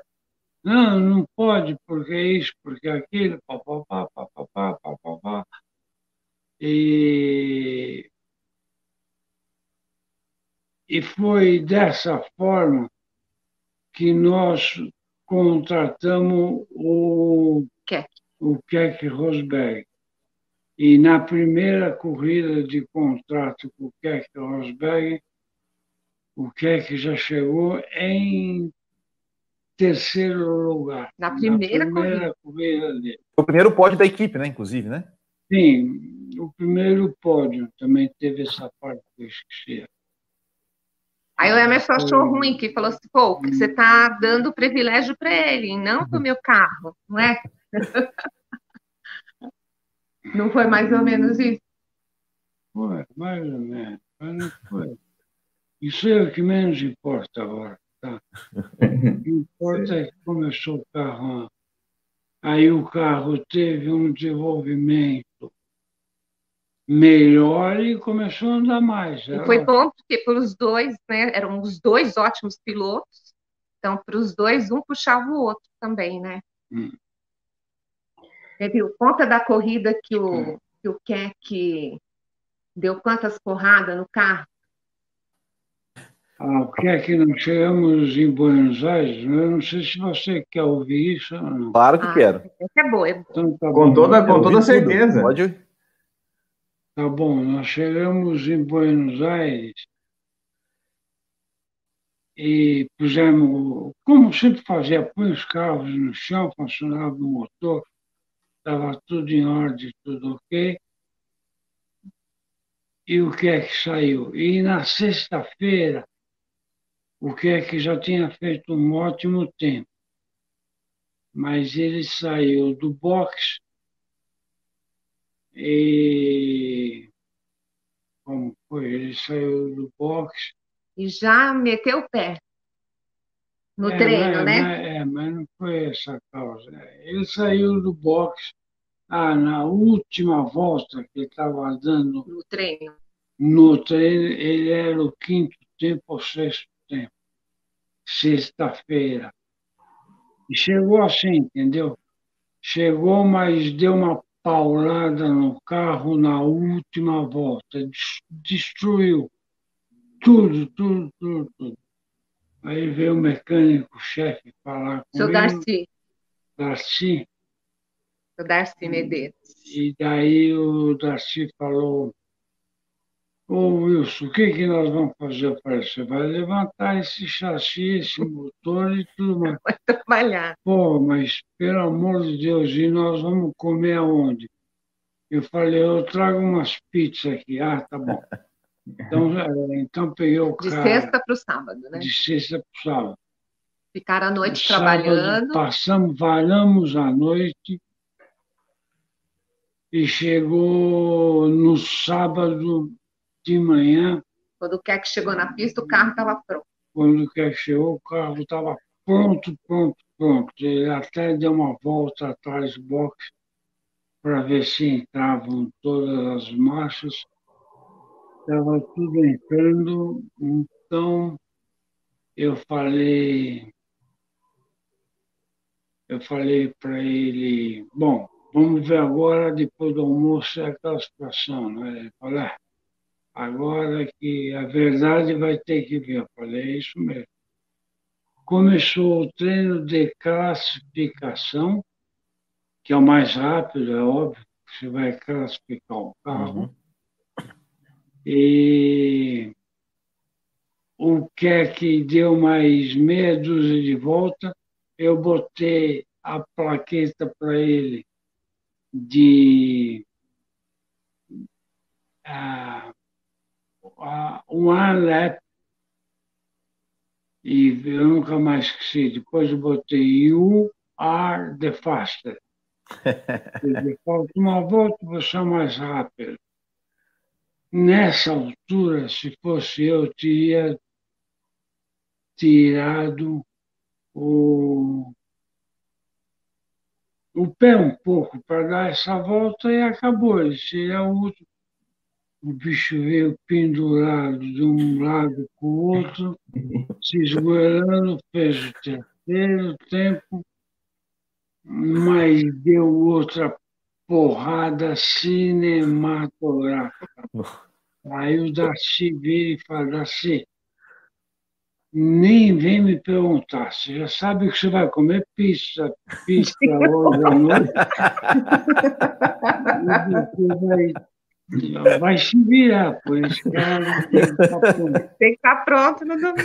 B: Não, não pode, porque isso, porque aquilo, papapá, papapá, papapá. E e foi dessa forma que nós contratamos o, Keck. o Keck Rosberg. E na primeira corrida de contrato com o Keck Rosberg, o Keck já chegou em terceiro lugar.
D: Na primeira, na primeira
B: corrida. corrida dele.
A: O primeiro pódio da equipe, né? Inclusive, né?
B: Sim, o primeiro pódio também teve essa parte que eu esqueci.
D: Aí o Emerson achou ruim, que falou assim, pô, você está dando privilégio para ele, não para o meu carro, não é? não foi mais ou menos isso?
B: Foi, mais ou menos, mas não foi. Isso é o que menos importa agora, tá? O que importa é que começou o carro, aí o carro teve um desenvolvimento melhor e começou a andar mais.
D: E foi bom porque para os dois, né, eram os dois ótimos pilotos, então para os dois um puxava o outro também, né? Hum. Teve o conta da corrida que o hum. que o Keck deu quantas porradas no carro?
B: Ah, o que é que nós chegamos em Buenos Aires? Eu não sei se você quer ouvir isso ou não.
A: Claro que ah, quero.
D: É bom, é bom.
C: Então, tá com, bom. Toda, com toda certeza.
A: Pode
B: Tá bom, nós chegamos em Buenos Aires e pusemos, como sempre fazia, põe os carros no chão, funcionava o motor, estava tudo em ordem, tudo ok. E o que é que saiu? E na sexta-feira, o que é que já tinha feito um ótimo tempo. Mas ele saiu do box e como foi? Ele saiu do box.
D: E já meteu o pé no é, treino,
B: mas,
D: né?
B: Mas, é, mas não foi essa causa. Ele saiu do box ah, na última volta que ele estava dando.
D: No treino.
B: No treino, ele era o quinto tempo ou sexto tempo. Sexta-feira. E chegou assim, entendeu? Chegou, mas deu uma paulada no carro na última volta, destruiu tudo, tudo, tudo, tudo. Aí veio o mecânico-chefe falar
D: comigo. Seu Darcy.
B: Darcy.
D: O Darcy Medeiros.
B: E daí o Darcy falou, Ô Wilson, o que, que nós vamos fazer? Eu falei, você vai levantar esse chassi, esse motor e tudo mais.
D: Vai trabalhar.
B: Pô, mas pelo amor de Deus, e nós vamos comer aonde? Eu falei, eu trago umas pizzas aqui. Ah, tá bom. Então, é, então peguei o
D: carro. De sexta para o sábado, né?
B: De sexta para o sábado.
D: Ficaram a noite no trabalhando.
B: Sábado, passamos, varamos a noite e chegou no sábado de manhã.
D: Quando o Keck chegou na pista, o carro estava pronto.
B: Quando o Keck chegou, o carro estava pronto, pronto, pronto. Ele até deu uma volta atrás do box para ver se entravam todas as marchas. Estava tudo entrando, então eu falei, eu falei para ele, bom, vamos ver agora, depois do almoço, é aquela situação, né? Ele falou, ah, agora que a verdade vai ter que vir. Eu falei, é isso mesmo. Começou o treino de classificação, que é o mais rápido, é óbvio, você vai classificar o carro. Uhum. E o que é que deu mais meia dúzia de volta, eu botei a plaqueta para ele de ah, uh, one lap e eu nunca mais esqueci. Depois eu botei You are the faster. Falta uma volta, você é mais rápido. Nessa altura, se fosse eu, teria tirado o, o pé um pouco para dar essa volta e acabou. Ele seria o último o bicho veio pendurado de um lado para o outro, se esgoelando, fez o terceiro tempo, mas deu outra porrada cinematográfica. Aí o Darcy vira e fala, Darcy, nem vem me perguntar, você já sabe que você vai comer pizza, pizza hoje à noite. e você vai Vai se virar, pois cara tem que estar
D: tá pronto. Tem que estar pronto no domingo.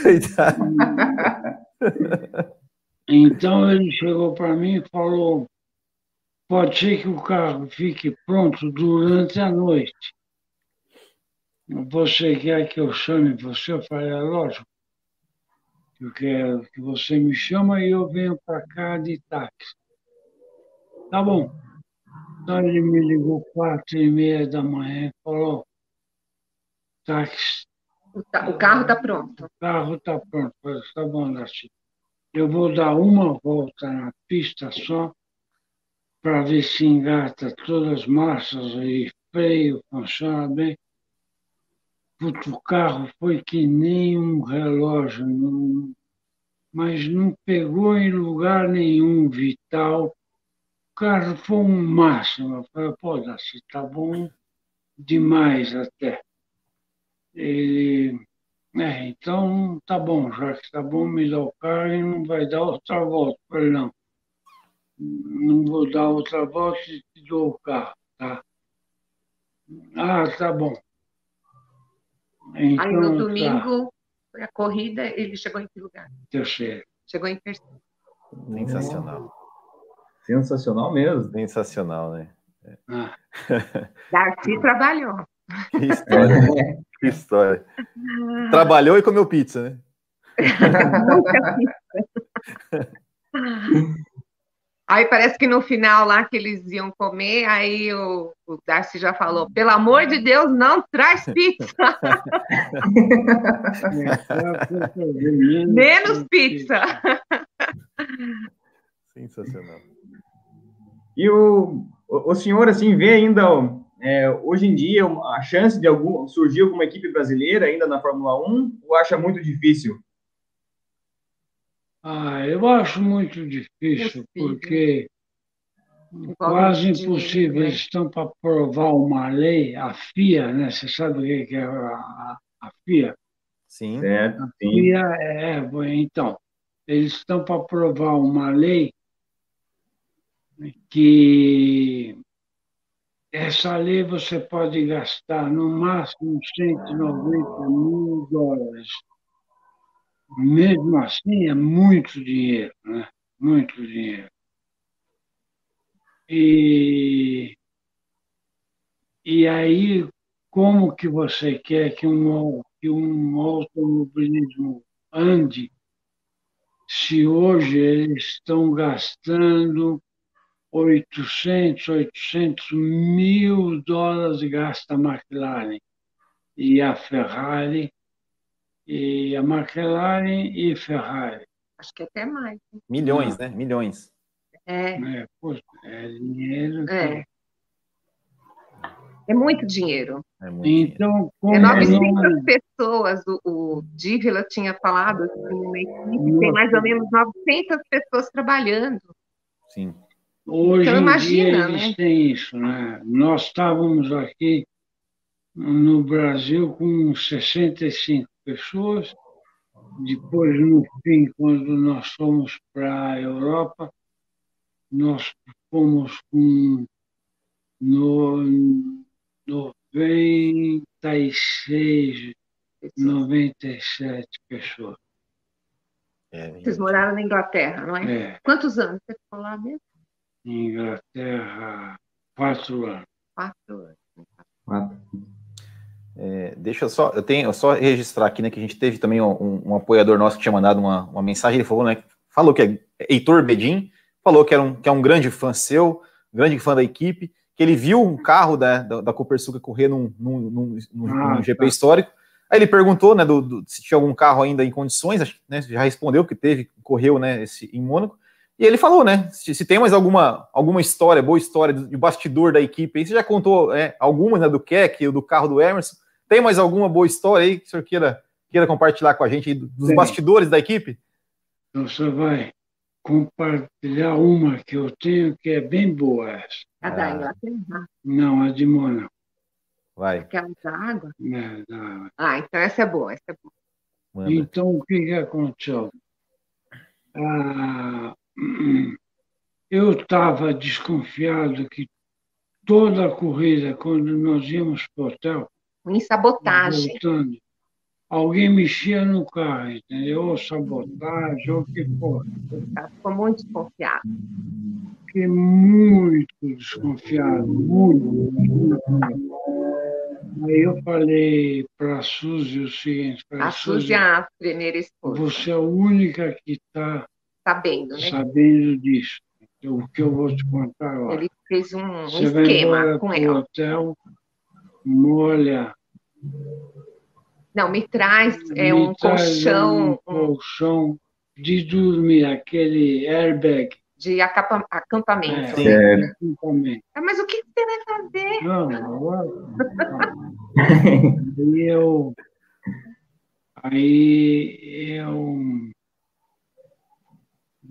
B: Então ele chegou para mim e falou: pode ser que o carro fique pronto durante a noite. Você quer que eu chame você? Eu falei, é lógico. Eu quero que você me chama e eu venho para cá de táxi. Tá bom. Então ele me ligou quatro e meia da manhã e falou,
D: tá, o, carro está pronto.
B: O carro está pronto. Está bom, Darcy. Eu vou dar uma volta na pista só para ver se engata todas as marchas e freio funciona bem. o carro foi que nem um relógio, não, mas não pegou em lugar nenhum vital carro foi um máximo. Eu falei, pô, Darcy, tá bom demais até. Ele, é, então tá bom, já que tá bom, me dá o carro e não vai dar outra volta. Eu falei, não, não vou dar outra volta e te dou o carro, tá? Ah, tá bom.
D: Então, Aí no tá. domingo, tá. a corrida, ele chegou em que lugar?
B: Terceiro.
D: Chegou em terceiro.
A: Sensacional.
C: Sensacional mesmo.
A: Sensacional, né?
D: Ah. Darcy trabalhou.
A: Que história. Né? que história. Trabalhou e comeu pizza, né? Muita
D: pizza. Aí parece que no final lá que eles iam comer, aí o, o Darcy já falou: pelo amor de Deus, não traz pizza. Menos pizza.
A: Sensacional.
C: E o, o senhor, assim, vê ainda, é, hoje em dia, a chance de algum, surgir alguma equipe brasileira ainda na Fórmula 1 ou acha muito difícil?
B: Ah, eu acho muito difícil, porque quase impossível. Né? Eles estão para aprovar uma lei, a FIA, né? Você sabe o que é a, a FIA?
A: Sim.
B: A FIA é, é então, eles estão para aprovar uma lei que essa lei você pode gastar no máximo 190 mil dólares. Mesmo assim, é muito dinheiro, né? Muito dinheiro. E, e aí, como que você quer que um, que um automobilismo ande se hoje eles estão gastando 800, 800 mil dólares gasta a McLaren e a Ferrari, e a McLaren e Ferrari.
D: Acho que até mais.
A: Milhões, né? Milhões.
D: É.
B: É, poxa, é dinheiro.
D: É. É muito dinheiro.
B: É muito então,
D: como é 900 não... pessoas, o, o Dívila tinha falado, assim, tem mais ou menos 900 pessoas trabalhando.
A: Sim.
B: Hoje então, imagina, em dia eles né? têm isso, né? Nós estávamos aqui no Brasil com 65 pessoas, depois, no fim, quando nós fomos para a Europa, nós fomos com no, 96, 97 pessoas.
D: É, Vocês moraram na Inglaterra, não é?
B: é?
D: Quantos anos você ficou lá mesmo?
B: Inglaterra, quatro anos.
D: Quatro anos.
C: Quatro.
A: É, deixa eu só, eu tenho eu só registrar aqui, né, que a gente teve também um, um, apoiador nosso que tinha mandado uma, uma mensagem, ele falou, né, falou que é Heitor Bedin, falou que, era um, que é um grande fã seu, grande fã da equipe, que ele viu um carro da, da, da Copersuca correr num, num, num, num, ah, num GP tá. histórico. Aí ele perguntou, né, do, do, se tinha algum carro ainda em condições, né, já respondeu que teve, correu, né, esse, em Mônaco. E ele falou, né, se, se, tem mais alguma, alguma história, boa história de bastidor da equipe, aí você já contou é, algumas, né, do Keck, do carro do Emerson. Tem mais alguma boa história aí que o senhor queira, queira compartilhar com a gente dos Sim. bastidores da equipe?
B: Então, você vai compartilhar uma que eu tenho que é bem boa essa.
D: A da ah. Inglaterra?
B: Não, a de Mônaco.
A: Vai.
D: Aquela da água?
B: É, da água.
D: Ah, então essa é boa, essa é boa.
B: Manda. Então, o que, que aconteceu? Ah, eu estava desconfiado que toda a corrida, quando nós íamos para o hotel...
D: Em sabotagem.
B: Voltando, alguém mexia no carro, entendeu? Ou sabotagem, ou o que for.
D: Ficou muito desconfiado.
B: Fiquei muito desconfiado, muito. Aí eu falei para a Suzy o seguinte:
D: a Suzy é a primeira esposa.
B: Você é a única que está
D: sabendo, né?
B: sabendo disso. O que eu vou te contar agora.
D: Ele fez um, um esquema com ela.
B: hotel, molha
D: não, me traz é, um colchão.
B: Um colchão de dormir, aquele airbag.
D: De acampamento.
C: É,
D: né? acampamento. Ah, mas o que você vai fazer?
B: Não, agora. aí eu. Aí eu.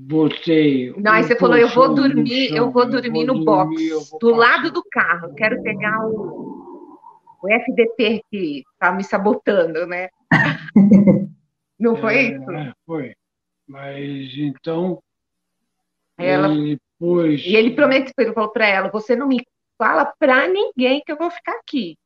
B: Botei.
D: Não, aí você falou, eu vou dormir, eu vou dormir no box, do lado do carro. Quero pegar o o FDP que está me sabotando, né? Não foi
B: é,
D: isso?
B: Foi. Mas então.
D: Ela,
B: depois...
D: E ele prometeu, ele falou para ela: você não me fala para ninguém que eu vou ficar aqui.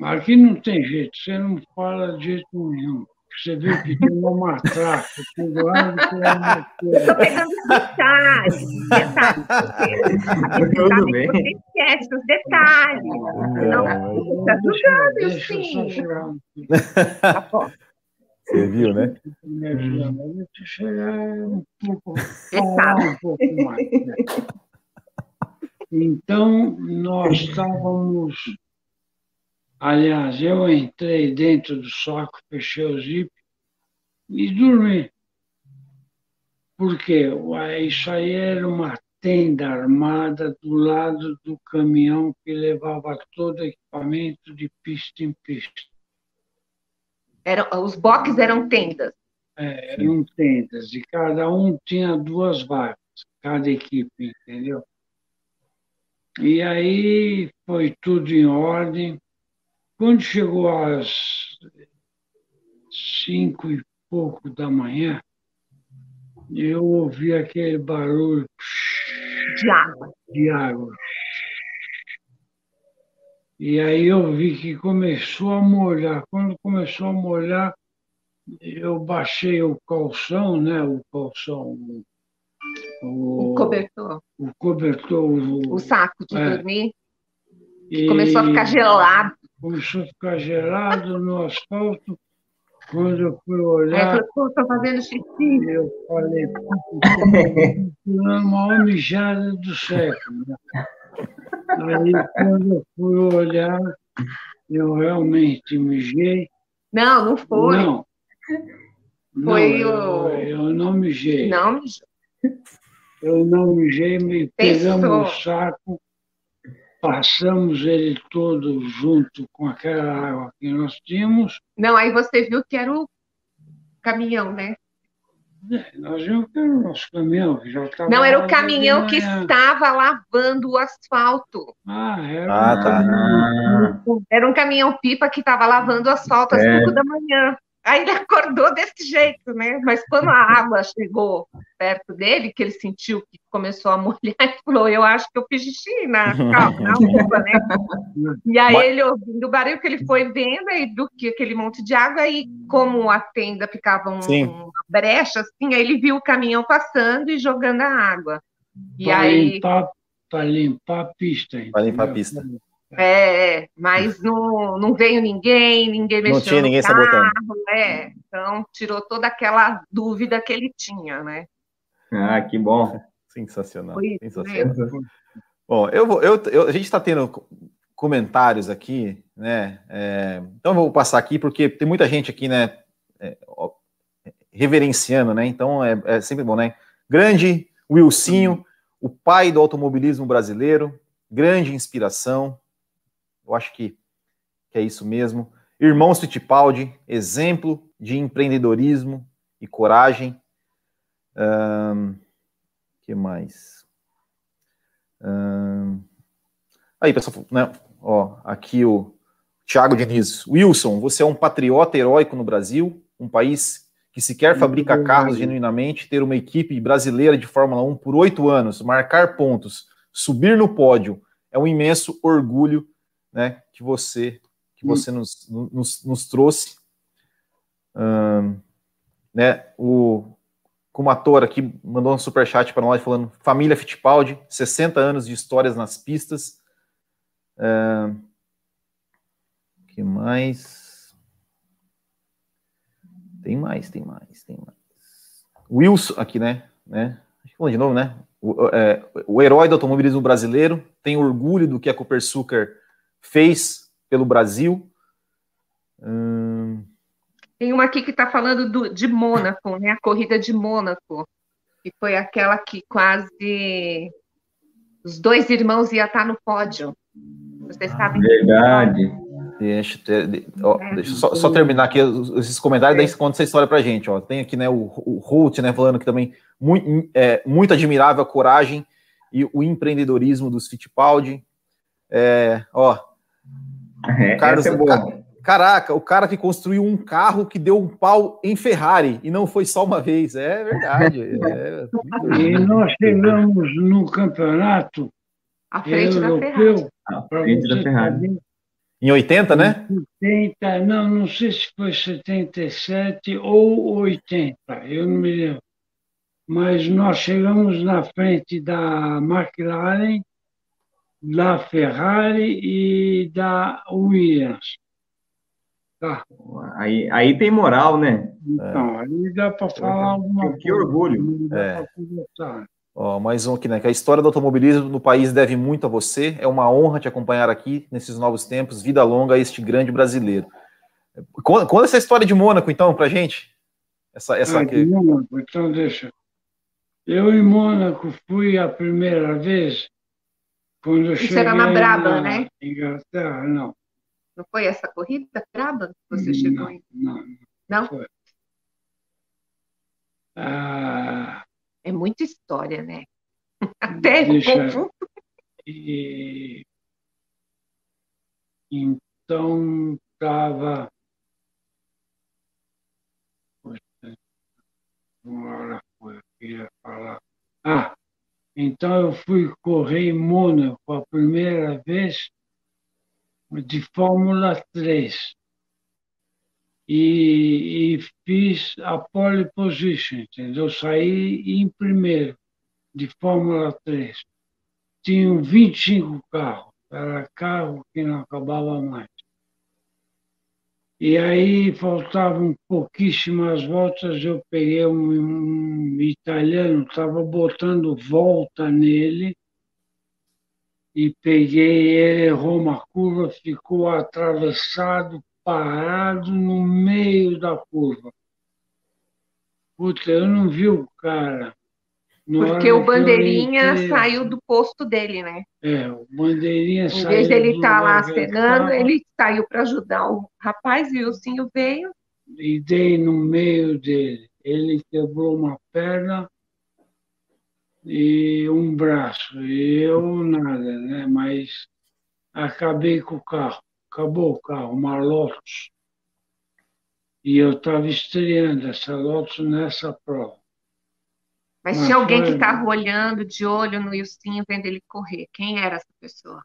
B: Aqui não tem jeito, você não fala de jeito nenhum. Você vê que tem uma matraca, tem lado que é uma
D: coisa. Estou pegando os detalhes. detalhes. Tudo bem. Você esquece os detalhes. Não, está ajudando, sim.
A: Tá bom. Você viu, né?
B: Chegar um pouco, um pouco mais. Né? Então, nós estávamos Aliás, eu entrei dentro do saco, fechei o zip e dormi. Porque isso aí era uma tenda armada do lado do caminhão que levava todo o equipamento de pista em pista.
D: Era, os boxes eram tendas?
B: é, eram tendas, e cada um tinha duas vagas, cada equipe, entendeu? E aí foi tudo em ordem. Quando chegou às cinco e pouco da manhã, eu ouvi aquele barulho
D: de água.
B: De água. E aí eu vi que começou a molhar. Quando começou a molhar, eu baixei o calção, né? O calção.
D: O, o cobertor.
B: O cobertor. O,
D: o saco de é. dormir. E começou a ficar gelado.
B: Começou a ficar gelado no asfalto. Quando eu fui olhar.
D: É, eu estou fazendo xixi.
B: Eu falei, uma mijada do século. Aí, quando eu fui olhar, eu realmente mijei.
D: Não, não foi.
B: Não.
D: Foi
B: não, o. Eu, eu não mijei.
D: Não mijei.
B: Eu não mijei, me pegamos o saco, passamos ele todo junto com aquela água que nós tínhamos.
D: Não, aí você viu que era o caminhão, né?
B: É, nós vimos que era o nosso caminhão. Já estava
D: Não, era o caminhão que estava lavando o asfalto.
B: Ah, era, ah,
A: um tá.
D: era um caminhão-pipa que estava lavando o asfalto às é. 5 da manhã. Aí ele acordou desse jeito, né? Mas quando a água chegou perto dele, que ele sentiu que começou a molhar, ele falou: Eu acho que eu fiz xixi na, na roupa, né? E aí ele ouvindo o barulho que ele foi vendo e viu que aquele monte de água, e como a tenda ficava um, uma brecha, assim, aí ele viu o caminhão passando e jogando a água.
B: E para aí. Limpar, para limpar a pista.
A: Para limpar a pista.
D: É, é, mas não, não veio ninguém, ninguém mexeu
A: não tinha ninguém
D: carro,
A: sabotando.
D: É, então tirou toda aquela dúvida que ele tinha, né?
C: Ah, que bom.
A: Sensacional. Foi, sensacional. Bom, eu vou, eu, eu, a gente está tendo comentários aqui, né? É, então eu vou passar aqui porque tem muita gente aqui, né? É, reverenciando, né? Então é, é sempre bom, né? Grande Wilsinho, o pai do automobilismo brasileiro, grande inspiração, eu acho que, que é isso mesmo. Irmãos Fittipaldi, exemplo de empreendedorismo e coragem. Um, que mais? Um, aí, pessoal, né? Ó, aqui o Thiago Diniz. Wilson, você é um patriota heróico no Brasil, um país que sequer fabrica carros genuinamente, ter uma equipe brasileira de Fórmula 1 por oito anos, marcar pontos, subir no pódio, é um imenso orgulho né, que você que você nos, nos, nos trouxe. Um, né, o como ator aqui mandou um super chat para nós falando família Fittipaldi, 60 anos de histórias nas pistas. Um, que mais? Tem mais, tem mais, tem mais. Wilson aqui, né, né? Falando de novo, né? O, é, o herói do automobilismo brasileiro tem orgulho do que a Copersucar fez pelo Brasil. Hum...
D: Tem uma aqui que está falando do, de Mônaco, né? A corrida de Mônaco, que foi aquela que quase os dois irmãos iam estar no pódio. Vocês sabem?
C: Verdade.
A: Deixa, ó, é. deixa só, só, terminar aqui esses comentários, daí você conta essa história pra gente. Ó. Tem aqui né, o, o Holt né, falando que também muito, é, muito admirável a coragem e o empreendedorismo dos Fittipaldi. É, ó,
C: é, Carlos, é
A: caraca, o cara que construiu um carro que deu um pau em Ferrari e não foi só uma vez. É verdade. É,
B: e nós chegamos no campeonato
D: à frente europeu, da Ferrari.
C: À frente da Ferrari.
A: Em 80, né?
B: 80, não, não sei se foi 77 ou 80, eu não me lembro. Mas nós chegamos na frente da McLaren da Ferrari e da Williams.
C: Tá. Aí, aí tem moral, né?
B: Então, é. aí dá para falar alguma
C: que, coisa. Que orgulho. É.
A: Ó, mais um aqui, né? Que a história do automobilismo no país deve muito a você. É uma honra te acompanhar aqui nesses novos tempos. Vida longa a este grande brasileiro. Conta, conta essa história de Mônaco, então, pra gente. Essa, essa
B: ah, aqui. Mônaco, então deixa. Eu em Mônaco fui a primeira vez quando
D: Isso era na Braba,
B: na né? Inglaterra, não.
D: Não foi essa corrida Braba que você não, chegou
B: em? Não, não. Não? Foi.
D: muita história, né? Até Deixa...
B: e... Então, estava. Uma hora foi, eu queria falar. Ah, então eu fui correr em Mônaco a primeira vez de Fórmula 3 e, e fiz a pole position, entendeu? Saí em primeiro de Fórmula 3. Tinham 25 carros, era carro que não acabava mais. E aí faltavam pouquíssimas voltas, eu peguei um, um italiano, estava botando volta nele, e peguei ele, errou uma curva, ficou atravessado, parado no meio da curva. Puta, eu não vi o cara.
D: Porque o Bandeirinha saiu do posto dele, né?
B: É, o Bandeirinha
D: em saiu. Em vez de ele estar tá lá acenando, ele saiu para ajudar o rapaz e o Cinho veio.
B: E dei no meio dele. Ele quebrou uma perna e um braço. E eu nada, né? Mas acabei com o carro. Acabou o carro, uma Lotus. E eu estava estreando essa Lotus nessa prova.
D: Mas, Mas tinha alguém foi... que estava olhando de olho no Ilcinho vendo ele correr. Quem era essa pessoa?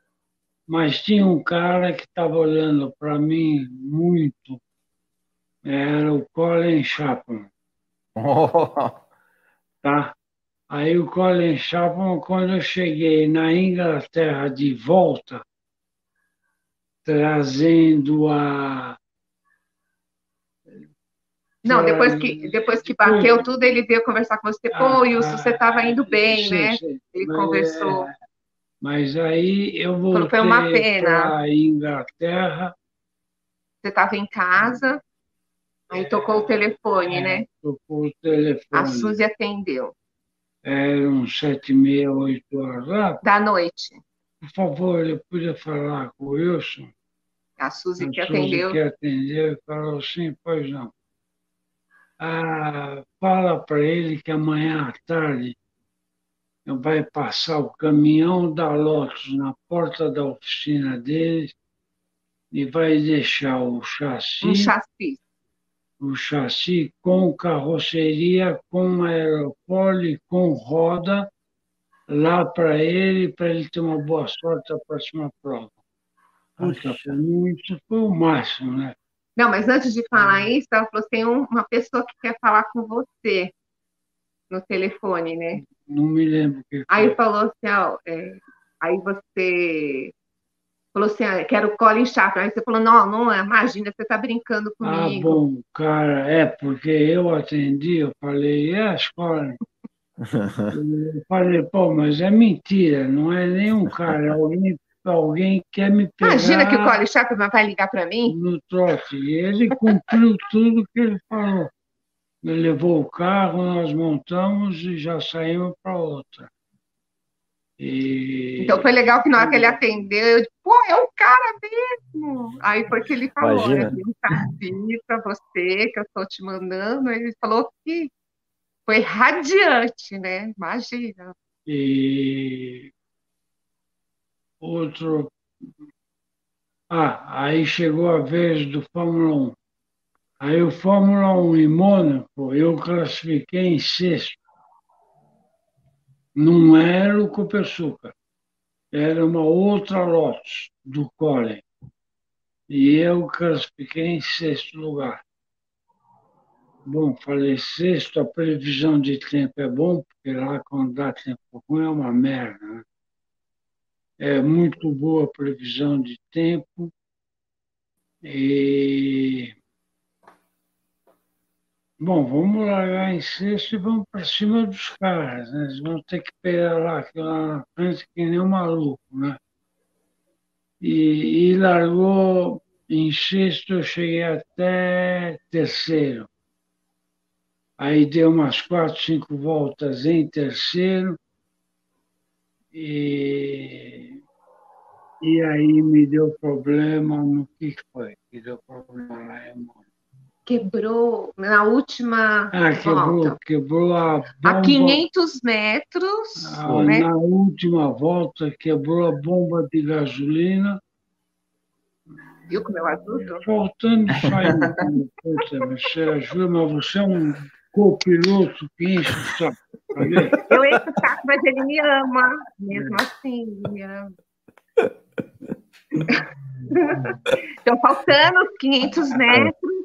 B: Mas tinha um cara que estava olhando para mim muito. Era o Colin Chapman. Oh. Tá? Aí o Colin Chapman, quando eu cheguei na Inglaterra de volta, trazendo a.
D: Não, depois que, depois que bateu tudo, ele veio conversar com você. Pô, ah, Wilson, você estava indo ah, bem, né? Ele mas, conversou. É,
B: mas aí eu voltei Foi uma pena. para Inglaterra.
D: Você estava em casa, aí tocou o telefone, é, né?
B: Tocou o telefone. A
D: Suzy atendeu.
B: Eram sete e meia, oito horas. Ah,
D: da noite.
B: Por favor, eu podia falar com o Wilson?
D: A Suzy que Suzy atendeu.
B: que atendeu e falou sim, pois não. Ah, fala para ele que amanhã à tarde vai passar o caminhão da Lotus na porta da oficina deles e vai deixar o chassi.
D: Um chassi
B: o chassi com carroceria, com aerofólio, com roda, lá para ele, para ele ter uma boa sorte na próxima prova. Para mim isso foi o máximo, né?
D: Não, mas antes de falar isso, ela falou: tem uma pessoa que quer falar com você no telefone, né?
B: Não me lembro. Que
D: aí falou assim: ó, é, aí você falou assim, ah, quero o Colin Chapman. Aí você falou, não, não, é, imagina, você está brincando ah, comigo.
B: Ah, bom, cara, é porque eu atendi, eu falei, yes, Colin. eu falei, pô, mas é mentira, não é nenhum cara, é alguém, alguém quer me pegar.
D: Imagina que o Colin Chapman vai ligar para mim?
B: No trote. E ele cumpriu tudo que ele falou. Ele levou o carro, nós montamos e já saímos para outra.
D: E... Então foi legal que na hora que ele atendeu, eu disse, pô, é o cara mesmo. Aí foi que ele falou, Imagina. né, um para você, que eu estou te mandando. Ele falou que foi radiante, né? Imagina.
B: E outro. Ah, aí chegou a vez do Fórmula 1. Aí o Fórmula 1 em Mônaco, eu classifiquei em sexto não era o Copersucar, era uma outra lote do Colin. E eu classifiquei em sexto lugar. Bom, falei sexto, a previsão de tempo é bom, porque lá quando dá tempo ruim é uma merda. Né? É muito boa previsão de tempo. E Bom, vamos largar em sexto e vamos para cima dos caras, né? Eles vão ter que pegar lá, lá na frente que nem um maluco, né? E, e largou em sexto, eu cheguei até terceiro. Aí deu umas quatro, cinco voltas em terceiro. E, e aí me deu problema no que foi? Que deu problema lá em Mônaco.
D: quebrou na última
B: ah, quebrou,
D: volta.
B: Quebrou a bomba.
D: A 500 metros.
B: Ah, né? Na última volta, quebrou a bomba de gasolina.
D: Viu como eu ajudo?
B: Faltando só você ajuda, mas você é um copiloto que enche o saco.
D: Eu encho o saco, mas ele me ama. Mesmo assim, ele me ama. Então, faltando 500 metros,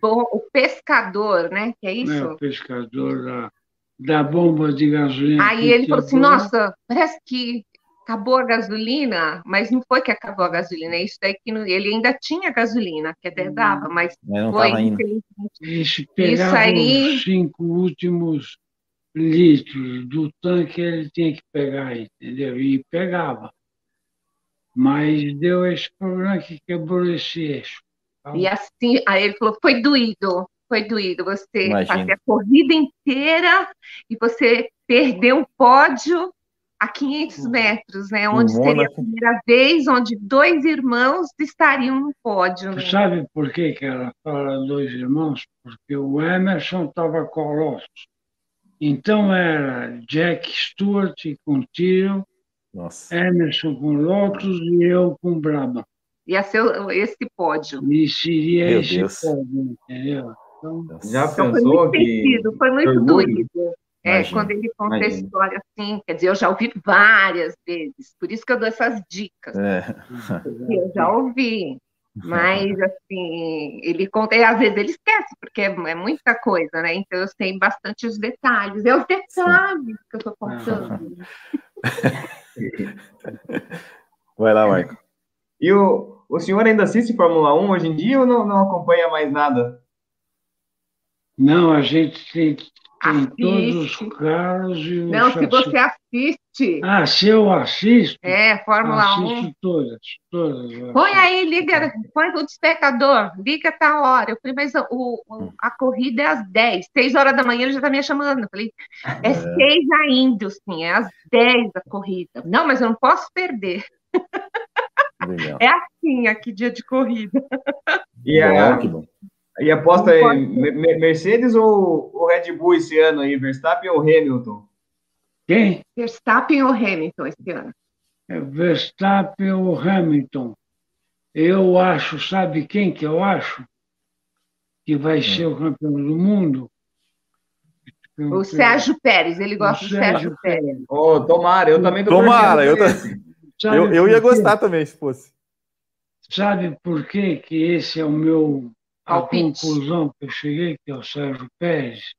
D: bom, o pescador, né? Que é isso? É,
B: o pescador da, da bomba de gasolina.
D: Aí ele falou assim: nossa, parece que acabou a gasolina, mas não foi que acabou a gasolina, é isso daí que não, ele ainda tinha gasolina, que até hum. dava, mas
A: não foi
B: Isso, isso aí... os cinco últimos litros do tanque ele tinha que pegar, entendeu? E pegava. Mas deu esse problema que quebrou esse eixo.
D: E assim, aí ele falou, foi doído, foi doído. Você Imagina. fazer a corrida inteira e você perder um pódio a 500 metros, né? Onde seria a primeira vez onde dois irmãos estariam no pódio. Né?
B: Sabe por que, que ela fala dois irmãos? Porque o Emerson estava colosso. Então era Jack Stewart com Tyrion, Emerson com Lotus e eu com Brabham
D: ia ser esse pódio.
B: E seria Meu esse Deus. pódio, entendeu?
C: Então, Já então pensou foi muito que...
D: Sentido, foi muito doido. É, quando ele conta imagina. a história assim, quer dizer, eu já ouvi várias vezes, por isso que eu dou essas dicas. É. Eu já ouvi, mas assim, ele conta, e às vezes ele esquece, porque é, é, muita coisa, né? Então eu sei bastante os detalhes, é os detalhes Sim. que eu estou contando.
A: Vai lá, Marco.
C: E o, o senhor ainda assiste Fórmula 1 hoje em dia ou não, não acompanha mais nada?
B: Não, a gente tem todos os carros e os
D: Não, se você assiste.
B: Ah, se eu assisto?
D: É, Fórmula
B: assisto 1. todas, todas.
D: Põe aí, liga, põe o despertador, liga tá hora. Eu falei, mas o, o, a corrida é às 10, 6 horas da manhã ele já tá me chamando. Eu falei, é, é 6 ainda, sim, é às 10 a corrida. Não, mas eu não posso perder. Legal. É assim aqui, dia de corrida.
C: E a, e aposta aí, Mercedes ou, ou Red Bull esse ano aí? Verstappen ou Hamilton?
B: Quem?
D: Verstappen ou Hamilton esse ano?
B: É Verstappen ou Hamilton. Eu acho, sabe quem que eu acho? Que vai hum. ser o campeão do mundo?
D: O Sérgio Pérez, ele gosta do Sérgio, Sérgio Pérez.
C: Oh, tomara, eu também tô
A: Tomara, eu, eu, eu ia gostar também, se fosse.
B: Sabe por quê que esse é o meu a conclusão que eu cheguei, que é o Sérgio Pérez,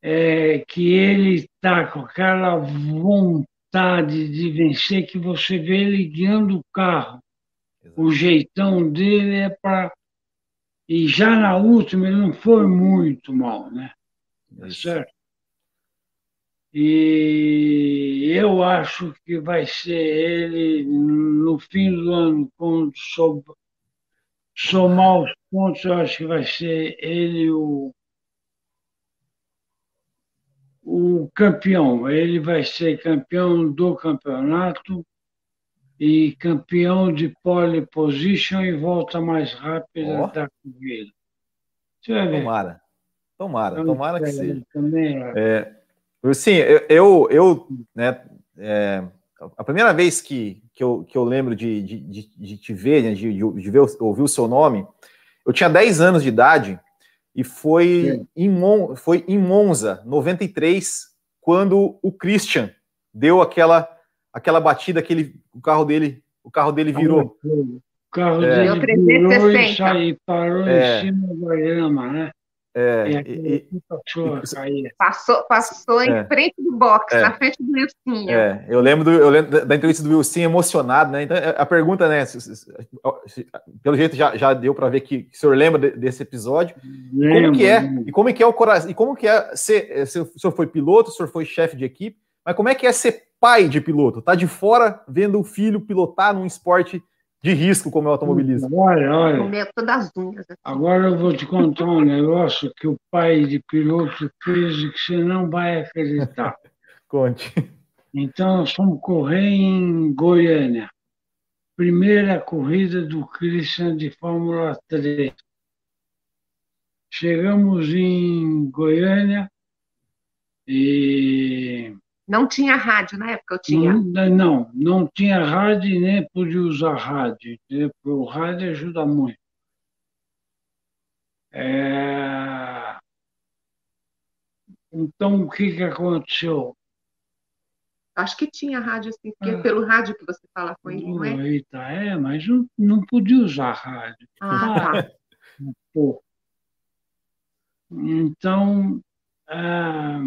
B: é que ele está com aquela vontade de vencer que você vê ele guiando o carro. O jeitão dele é para. E já na última ele não foi muito mal, né? Tá certo? E eu acho que vai ser ele no fim do ano, quando somar os pontos, eu acho que vai ser ele o, o campeão. Ele vai ser campeão do campeonato e campeão de pole position e volta mais rápida oh. da corrida.
A: Tomara, tomara, tomara que seja. Também é Sim, eu, eu, eu né, é, a primeira vez que, que, eu, que eu lembro de, de, de, de te ver, né, de, de ver, ouvir o seu nome, eu tinha 10 anos de idade e foi, em, Mon, foi em Monza, 93, quando o Christian deu aquela, aquela batida, aquele, o carro dele, o carro dele virou.
B: O carro é, dele virou e saiu, parou é, em cima da grama, né?
A: É,
B: e,
D: e, passou, passou é, em frente do box, é, na frente do Wilson.
A: É, eu lembro, do, eu lembro da entrevista do Wilson emocionado, né? Então, a pergunta, né? Se, se, se, pelo jeito já, já deu para ver que, que, o senhor lembra de, desse episódio. Lembro, como que é? E como que é o coração? E como que é ser? Se o senhor foi piloto, o senhor foi chefe de equipe, mas como é que é ser pai de piloto? Tá de fora vendo o filho pilotar num esporte de risco como é o automobilismo.
B: Olha, olha. todas as unhas. Assim. Agora eu vou te contar um negócio que o pai de piloto fez e que você não vai acreditar.
A: Conte.
B: Então, nós fomos correr em Goiânia. Primeira corrida do Christian de Fórmula 3. chegamos em Goiânia e.
D: Não tinha rádio na época, eu tinha?
B: Não, não, não tinha rádio e nem podia usar rádio, o rádio ajuda muito. É... Então, o que, que aconteceu?
D: Acho que tinha rádio, assim, porque ah, pelo rádio que você fala com ele, não é?
B: Eita, é, mas não, não podia usar rádio. Ah, tá. Pô. Então, ah,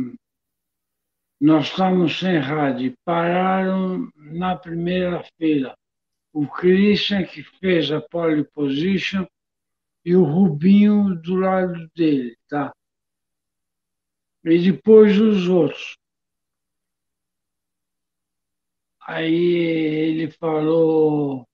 B: nós estávamos sem rádio. Pararam na primeira feira. O Christian, que fez a pole position, e o Rubinho do lado dele, tá? E depois os outros. Aí ele falou,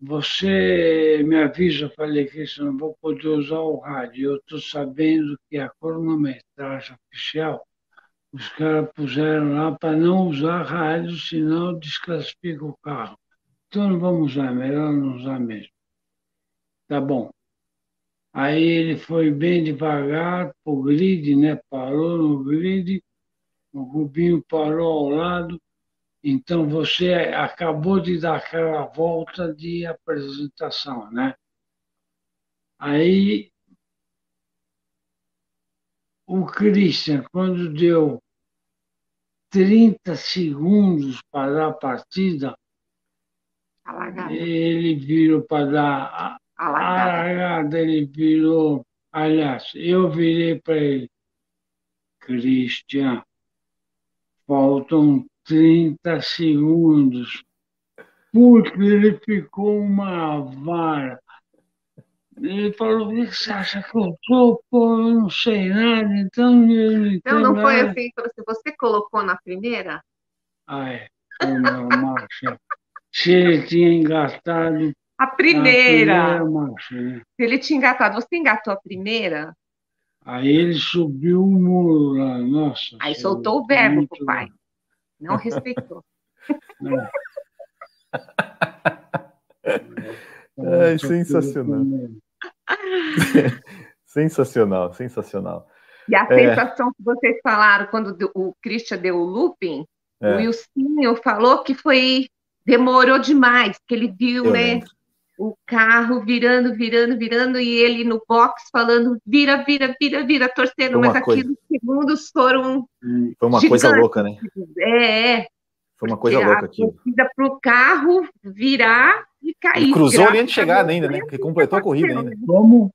B: você me avisa, eu falei que eu não vou poder usar o rádio. Eu estou sabendo que a cronometragem oficial, os caras puseram lá para não usar rádio, senão desclassifica o carro. Então não vamos usar, melhor não usar mesmo. Tá bom. Aí ele foi bem devagar para o grid, né? parou no grid, o Rubinho parou ao lado. Então você acabou de dar aquela volta de apresentação, né? Aí o Christian, quando deu 30 segundos para dar a partida, ele virou para dar a largada. ele virou. Aliás, eu virei para ele, Cristian, faltam 30 segundos, porque ele ficou uma vara. Ele falou, o que você acha que eu sou? Pô, eu não sei nada, então ele.
D: Não, não foi assim, assim, você colocou na primeira?
B: Ah, é. Foi meu marcha. Se ele tinha engatado
D: a primeira. A primeira marcha, né? Se ele tinha engatado, você engatou a primeira?
B: Aí ele subiu o muro lá, nossa.
D: Aí soltou o verbo pro pai. Não respeitou. Não.
A: É, sensacional. sensacional, sensacional.
D: E a é. sensação que vocês falaram quando o Christian deu o looping, é. o Wilsinho falou que foi demorou demais, que ele viu, Eu né? Lembro o carro virando, virando, virando, e ele no box falando vira, vira, vira, vira, torcendo, mas coisa... aqueles segundos foram.
A: Foi uma gigantes. coisa louca, né?
D: É, é.
A: Foi uma coisa louca aqui.
D: para o carro virar e cair.
A: Ele cruzou a linha de chegada ainda, né? Ele completou a corrida ainda. Como?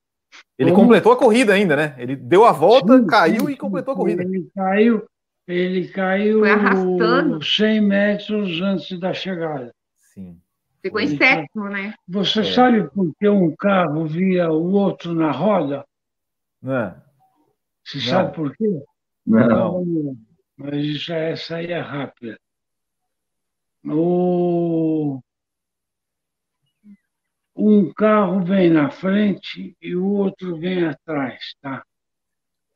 A: Ele Como? completou a corrida ainda, né? Ele deu a volta, sim, caiu sim, e completou a corrida.
B: Ele caiu, ele caiu Foi arrastando. 100 metros antes da chegada.
D: Sim. Ficou em sétimo, né?
B: Você é. sabe por que um carro via o outro na roda?
A: Não.
B: Você Não. sabe por quê?
A: Não.
B: Não. Mas isso, essa aí é rápida. O... Um carro vem na frente e o outro vem atrás, tá?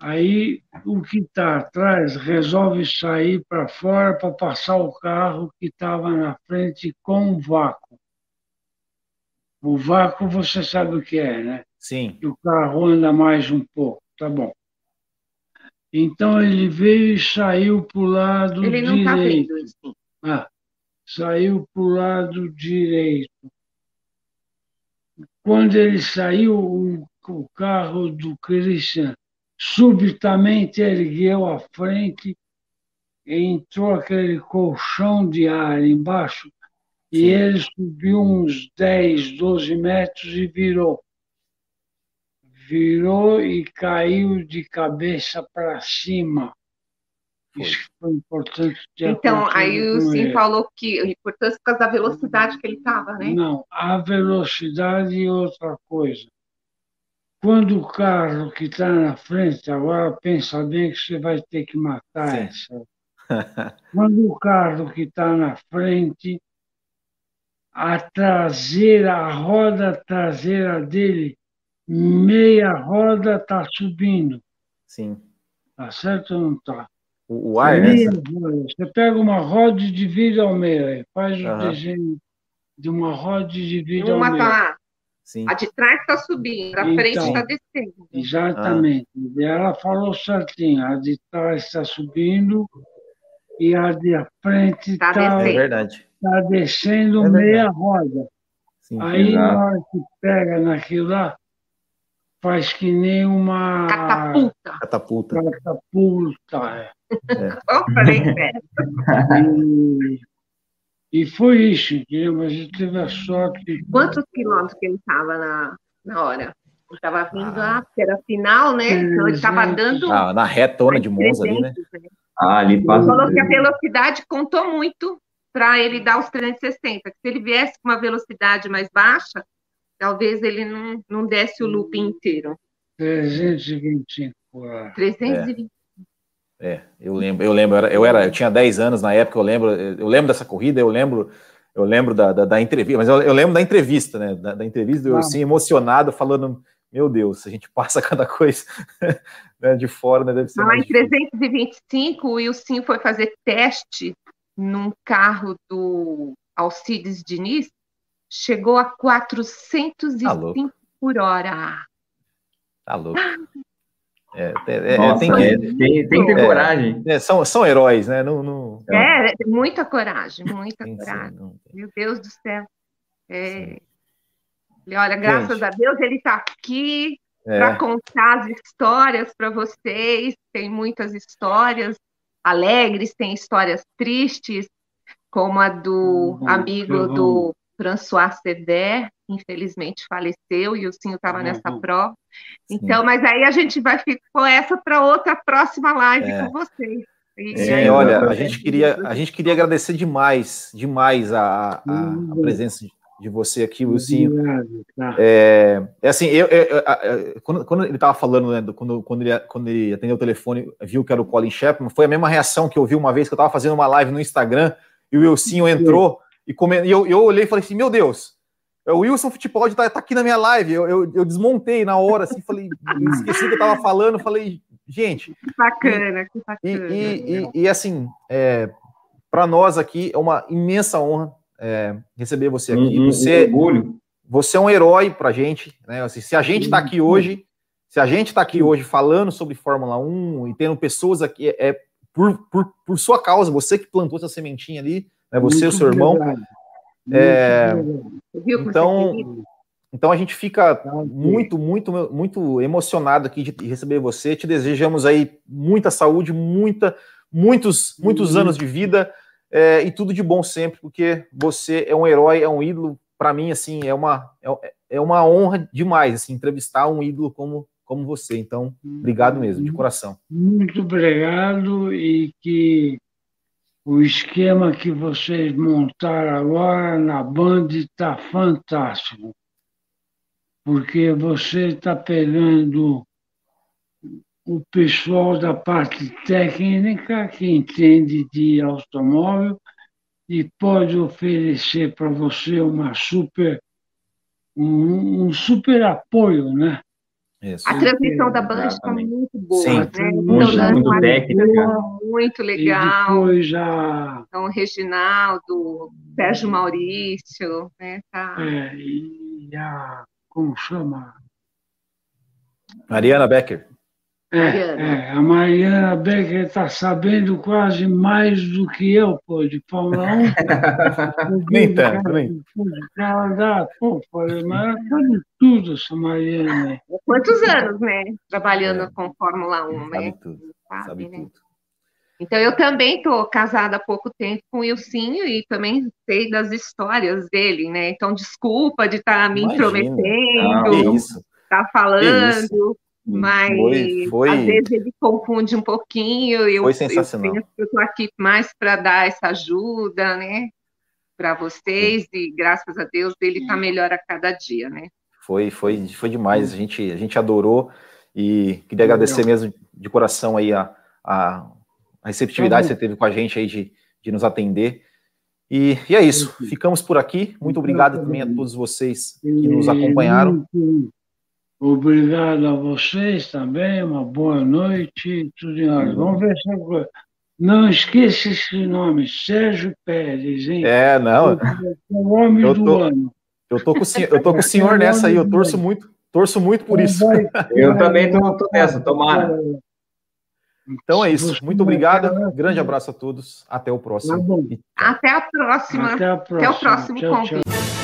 B: Aí o que está atrás resolve sair para fora para passar o carro que estava na frente com vácuo. O vácuo você sabe o que é, né?
A: Sim.
B: o carro anda mais um pouco, tá bom. Então ele veio e saiu para o lado ele não tá direito. Tá vendo isso. Ah, saiu para o lado direito. Quando ele saiu, o, o carro do Christian subitamente ergueu a frente e entrou aquele colchão de ar embaixo e ele subiu uns 10, 12 metros e virou. Virou e caiu de cabeça para cima. Foi. Isso foi importante.
D: Então, aí o Sim falou que a importância por causa da velocidade que ele estava, né?
B: Não, a velocidade e outra coisa. Quando o carro que está na frente, agora pensa bem que você vai ter que matar Sim. essa. Quando o carro que está na frente a traseira, a roda traseira dele, meia roda está subindo.
A: Sim.
B: Tá certo ou não está?
A: O, o ar, né?
B: Você pega uma roda de vidro ao meio, faz o desenho de uma roda de vidro ao meio. Tá.
D: Sim. A de trás está subindo, a então, frente está descendo.
B: Exatamente. Ah. Ela falou certinho, a de trás está subindo e a de frente está tá
A: descendo. É verdade.
B: Tá descendo é meia roda. Sim, Aí, na hora que pega naquilo lá, faz que nem uma.
D: Catapulta.
A: Catapulta.
B: Catapulta, é. é. Eu falei e, e foi isso, entendeu? Mas ele teve a sorte.
D: Quantos quilômetros que ele estava na, na hora? Ele estava vindo ah. lá, porque era final, né? Então ele estava dando.
A: Ah, na retona de Monza ali, né? né?
C: Ah, ali passa.
D: Ele falou que a velocidade contou muito para ele dar os 360. Se ele viesse com uma velocidade mais baixa, talvez ele não, não desse o loop inteiro.
B: 325
D: por 325.
A: É, é, eu lembro, eu lembro, eu era, eu tinha 10 anos na época, eu lembro, eu lembro dessa corrida, eu lembro, eu lembro da, da, da entrevista, mas eu, eu, lembro da entrevista, né? Da, da entrevista, eu assim, emocionado, falando, meu Deus, a gente passa cada coisa né, de fora, né? Deve ser.
D: Lá em 325, o Wilson foi fazer teste num carro do Alcides Diniz, chegou a 405 tá por hora.
A: Tá louco.
C: É, é, Nossa, tem, que, é, tem, tem, que ter coragem.
A: É, são, são heróis, né? Não, não...
D: É, muita coragem, muita coragem. Meu Deus do céu. É... Olha, graças Gente. a Deus ele está aqui para contar as histórias para vocês. Tem muitas histórias alegres, tem histórias tristes, como a do uhum, amigo uhum. do François Ceder, que infelizmente faleceu, e o Cinho estava uhum. nessa prova. Então, Sim. mas aí a gente vai ficar com essa para outra próxima live é. com vocês.
A: Sim, olha, a gente queria a gente queria agradecer demais, demais a, a, a presença de, de você aqui, Wilson. Tá. É, é assim, eu, eu, eu, quando, quando, ele estava falando, né, quando, quando, ele, quando ele atendeu o telefone, viu que era o Colin Chapman, foi a mesma reação que eu vi uma vez que eu estava fazendo uma live no Instagram e o Wilson entrou e, come, e eu, eu olhei e falei assim: Meu Deus, o Wilson Fittipaldi está tá aqui na minha live. Eu, eu, eu, desmontei na hora, assim, falei, esqueci o que eu estava falando, falei, gente.
D: Que bacana, que
A: bacana. E, e, e, e assim, é, para nós aqui é uma imensa honra é, receber você aqui. Um, você, orgulho. você é um herói para a gente. Né? Assim, se a gente está aqui hoje, se a gente está aqui hoje falando sobre Fórmula 1 e tendo pessoas aqui, é por, por, por sua causa, você que plantou essa sementinha ali, né? você e o seu irmão. É, então, então a gente fica tá muito, muito, muito emocionado aqui de receber você. Te desejamos aí muita saúde, muita, muitos, muitos anos de vida é, e tudo de bom sempre, porque você é um herói, é um ídolo. Para mim, assim, é uma, é, é, uma honra demais, assim, entrevistar um ídolo como, como você. Então, obrigado mesmo, de coração.
B: Muito obrigado e que o esquema que vocês montaram agora na Band está fantástico, porque você está pegando o pessoal da parte técnica que entende de automóvel e pode oferecer para você uma super um, um, super apoio, né?
D: Isso. A transmissão da Band está muito boa,
C: Sim,
D: né?
C: muito, então, muito técnica.
D: Muito legal.
B: E depois já...
D: Então, Reginaldo, Sérgio Maurício, né? Tá...
B: É, e a... como chama?
A: Mariana Becker.
B: É, é, a Mariana Becker está sabendo quase mais do que eu, pô, de Fórmula 1.
A: nem tanto, nem.
B: Ela dá, pô, falei, mas ela sabe tudo, essa Mariana.
D: Quantos anos, né? Trabalhando é. com Fórmula 1,
A: sabe né? Tudo, sabe, sabe né? tudo.
D: Então, eu também estou casada há pouco tempo com o Ilcinho e também sei das histórias dele, né? Então, desculpa de estar tá me intrometendo, estar tá falando. Mas foi, foi... às vezes ele confunde um pouquinho. Eu,
A: foi sensacional.
D: Eu, estou aqui mais para dar essa ajuda, né? Para vocês, e graças a Deus ele está melhor a cada dia, né?
A: Foi, foi, foi demais. A gente, a gente adorou e queria agradecer mesmo de coração aí a, a, a receptividade que você teve com a gente aí de, de nos atender. E, e é isso. Ficamos por aqui. Muito obrigado também a todos vocês que nos acompanharam.
B: Obrigado a vocês também, uma boa noite, tudo em ordem. Vamos ver se eu... Não esqueça esse nome, Sérgio Pérez, hein?
A: É, não.
B: O homem tô, do ano.
A: Eu tô com, eu tô com o senhor nessa aí, eu torço muito, torço muito por isso.
C: Eu também tô, tô nessa, tomara.
A: Então é isso. Muito obrigado. Grande abraço a todos. Até o próximo.
D: Até a próxima. Até, a próxima. Até o próximo tchau, convite. Tchau.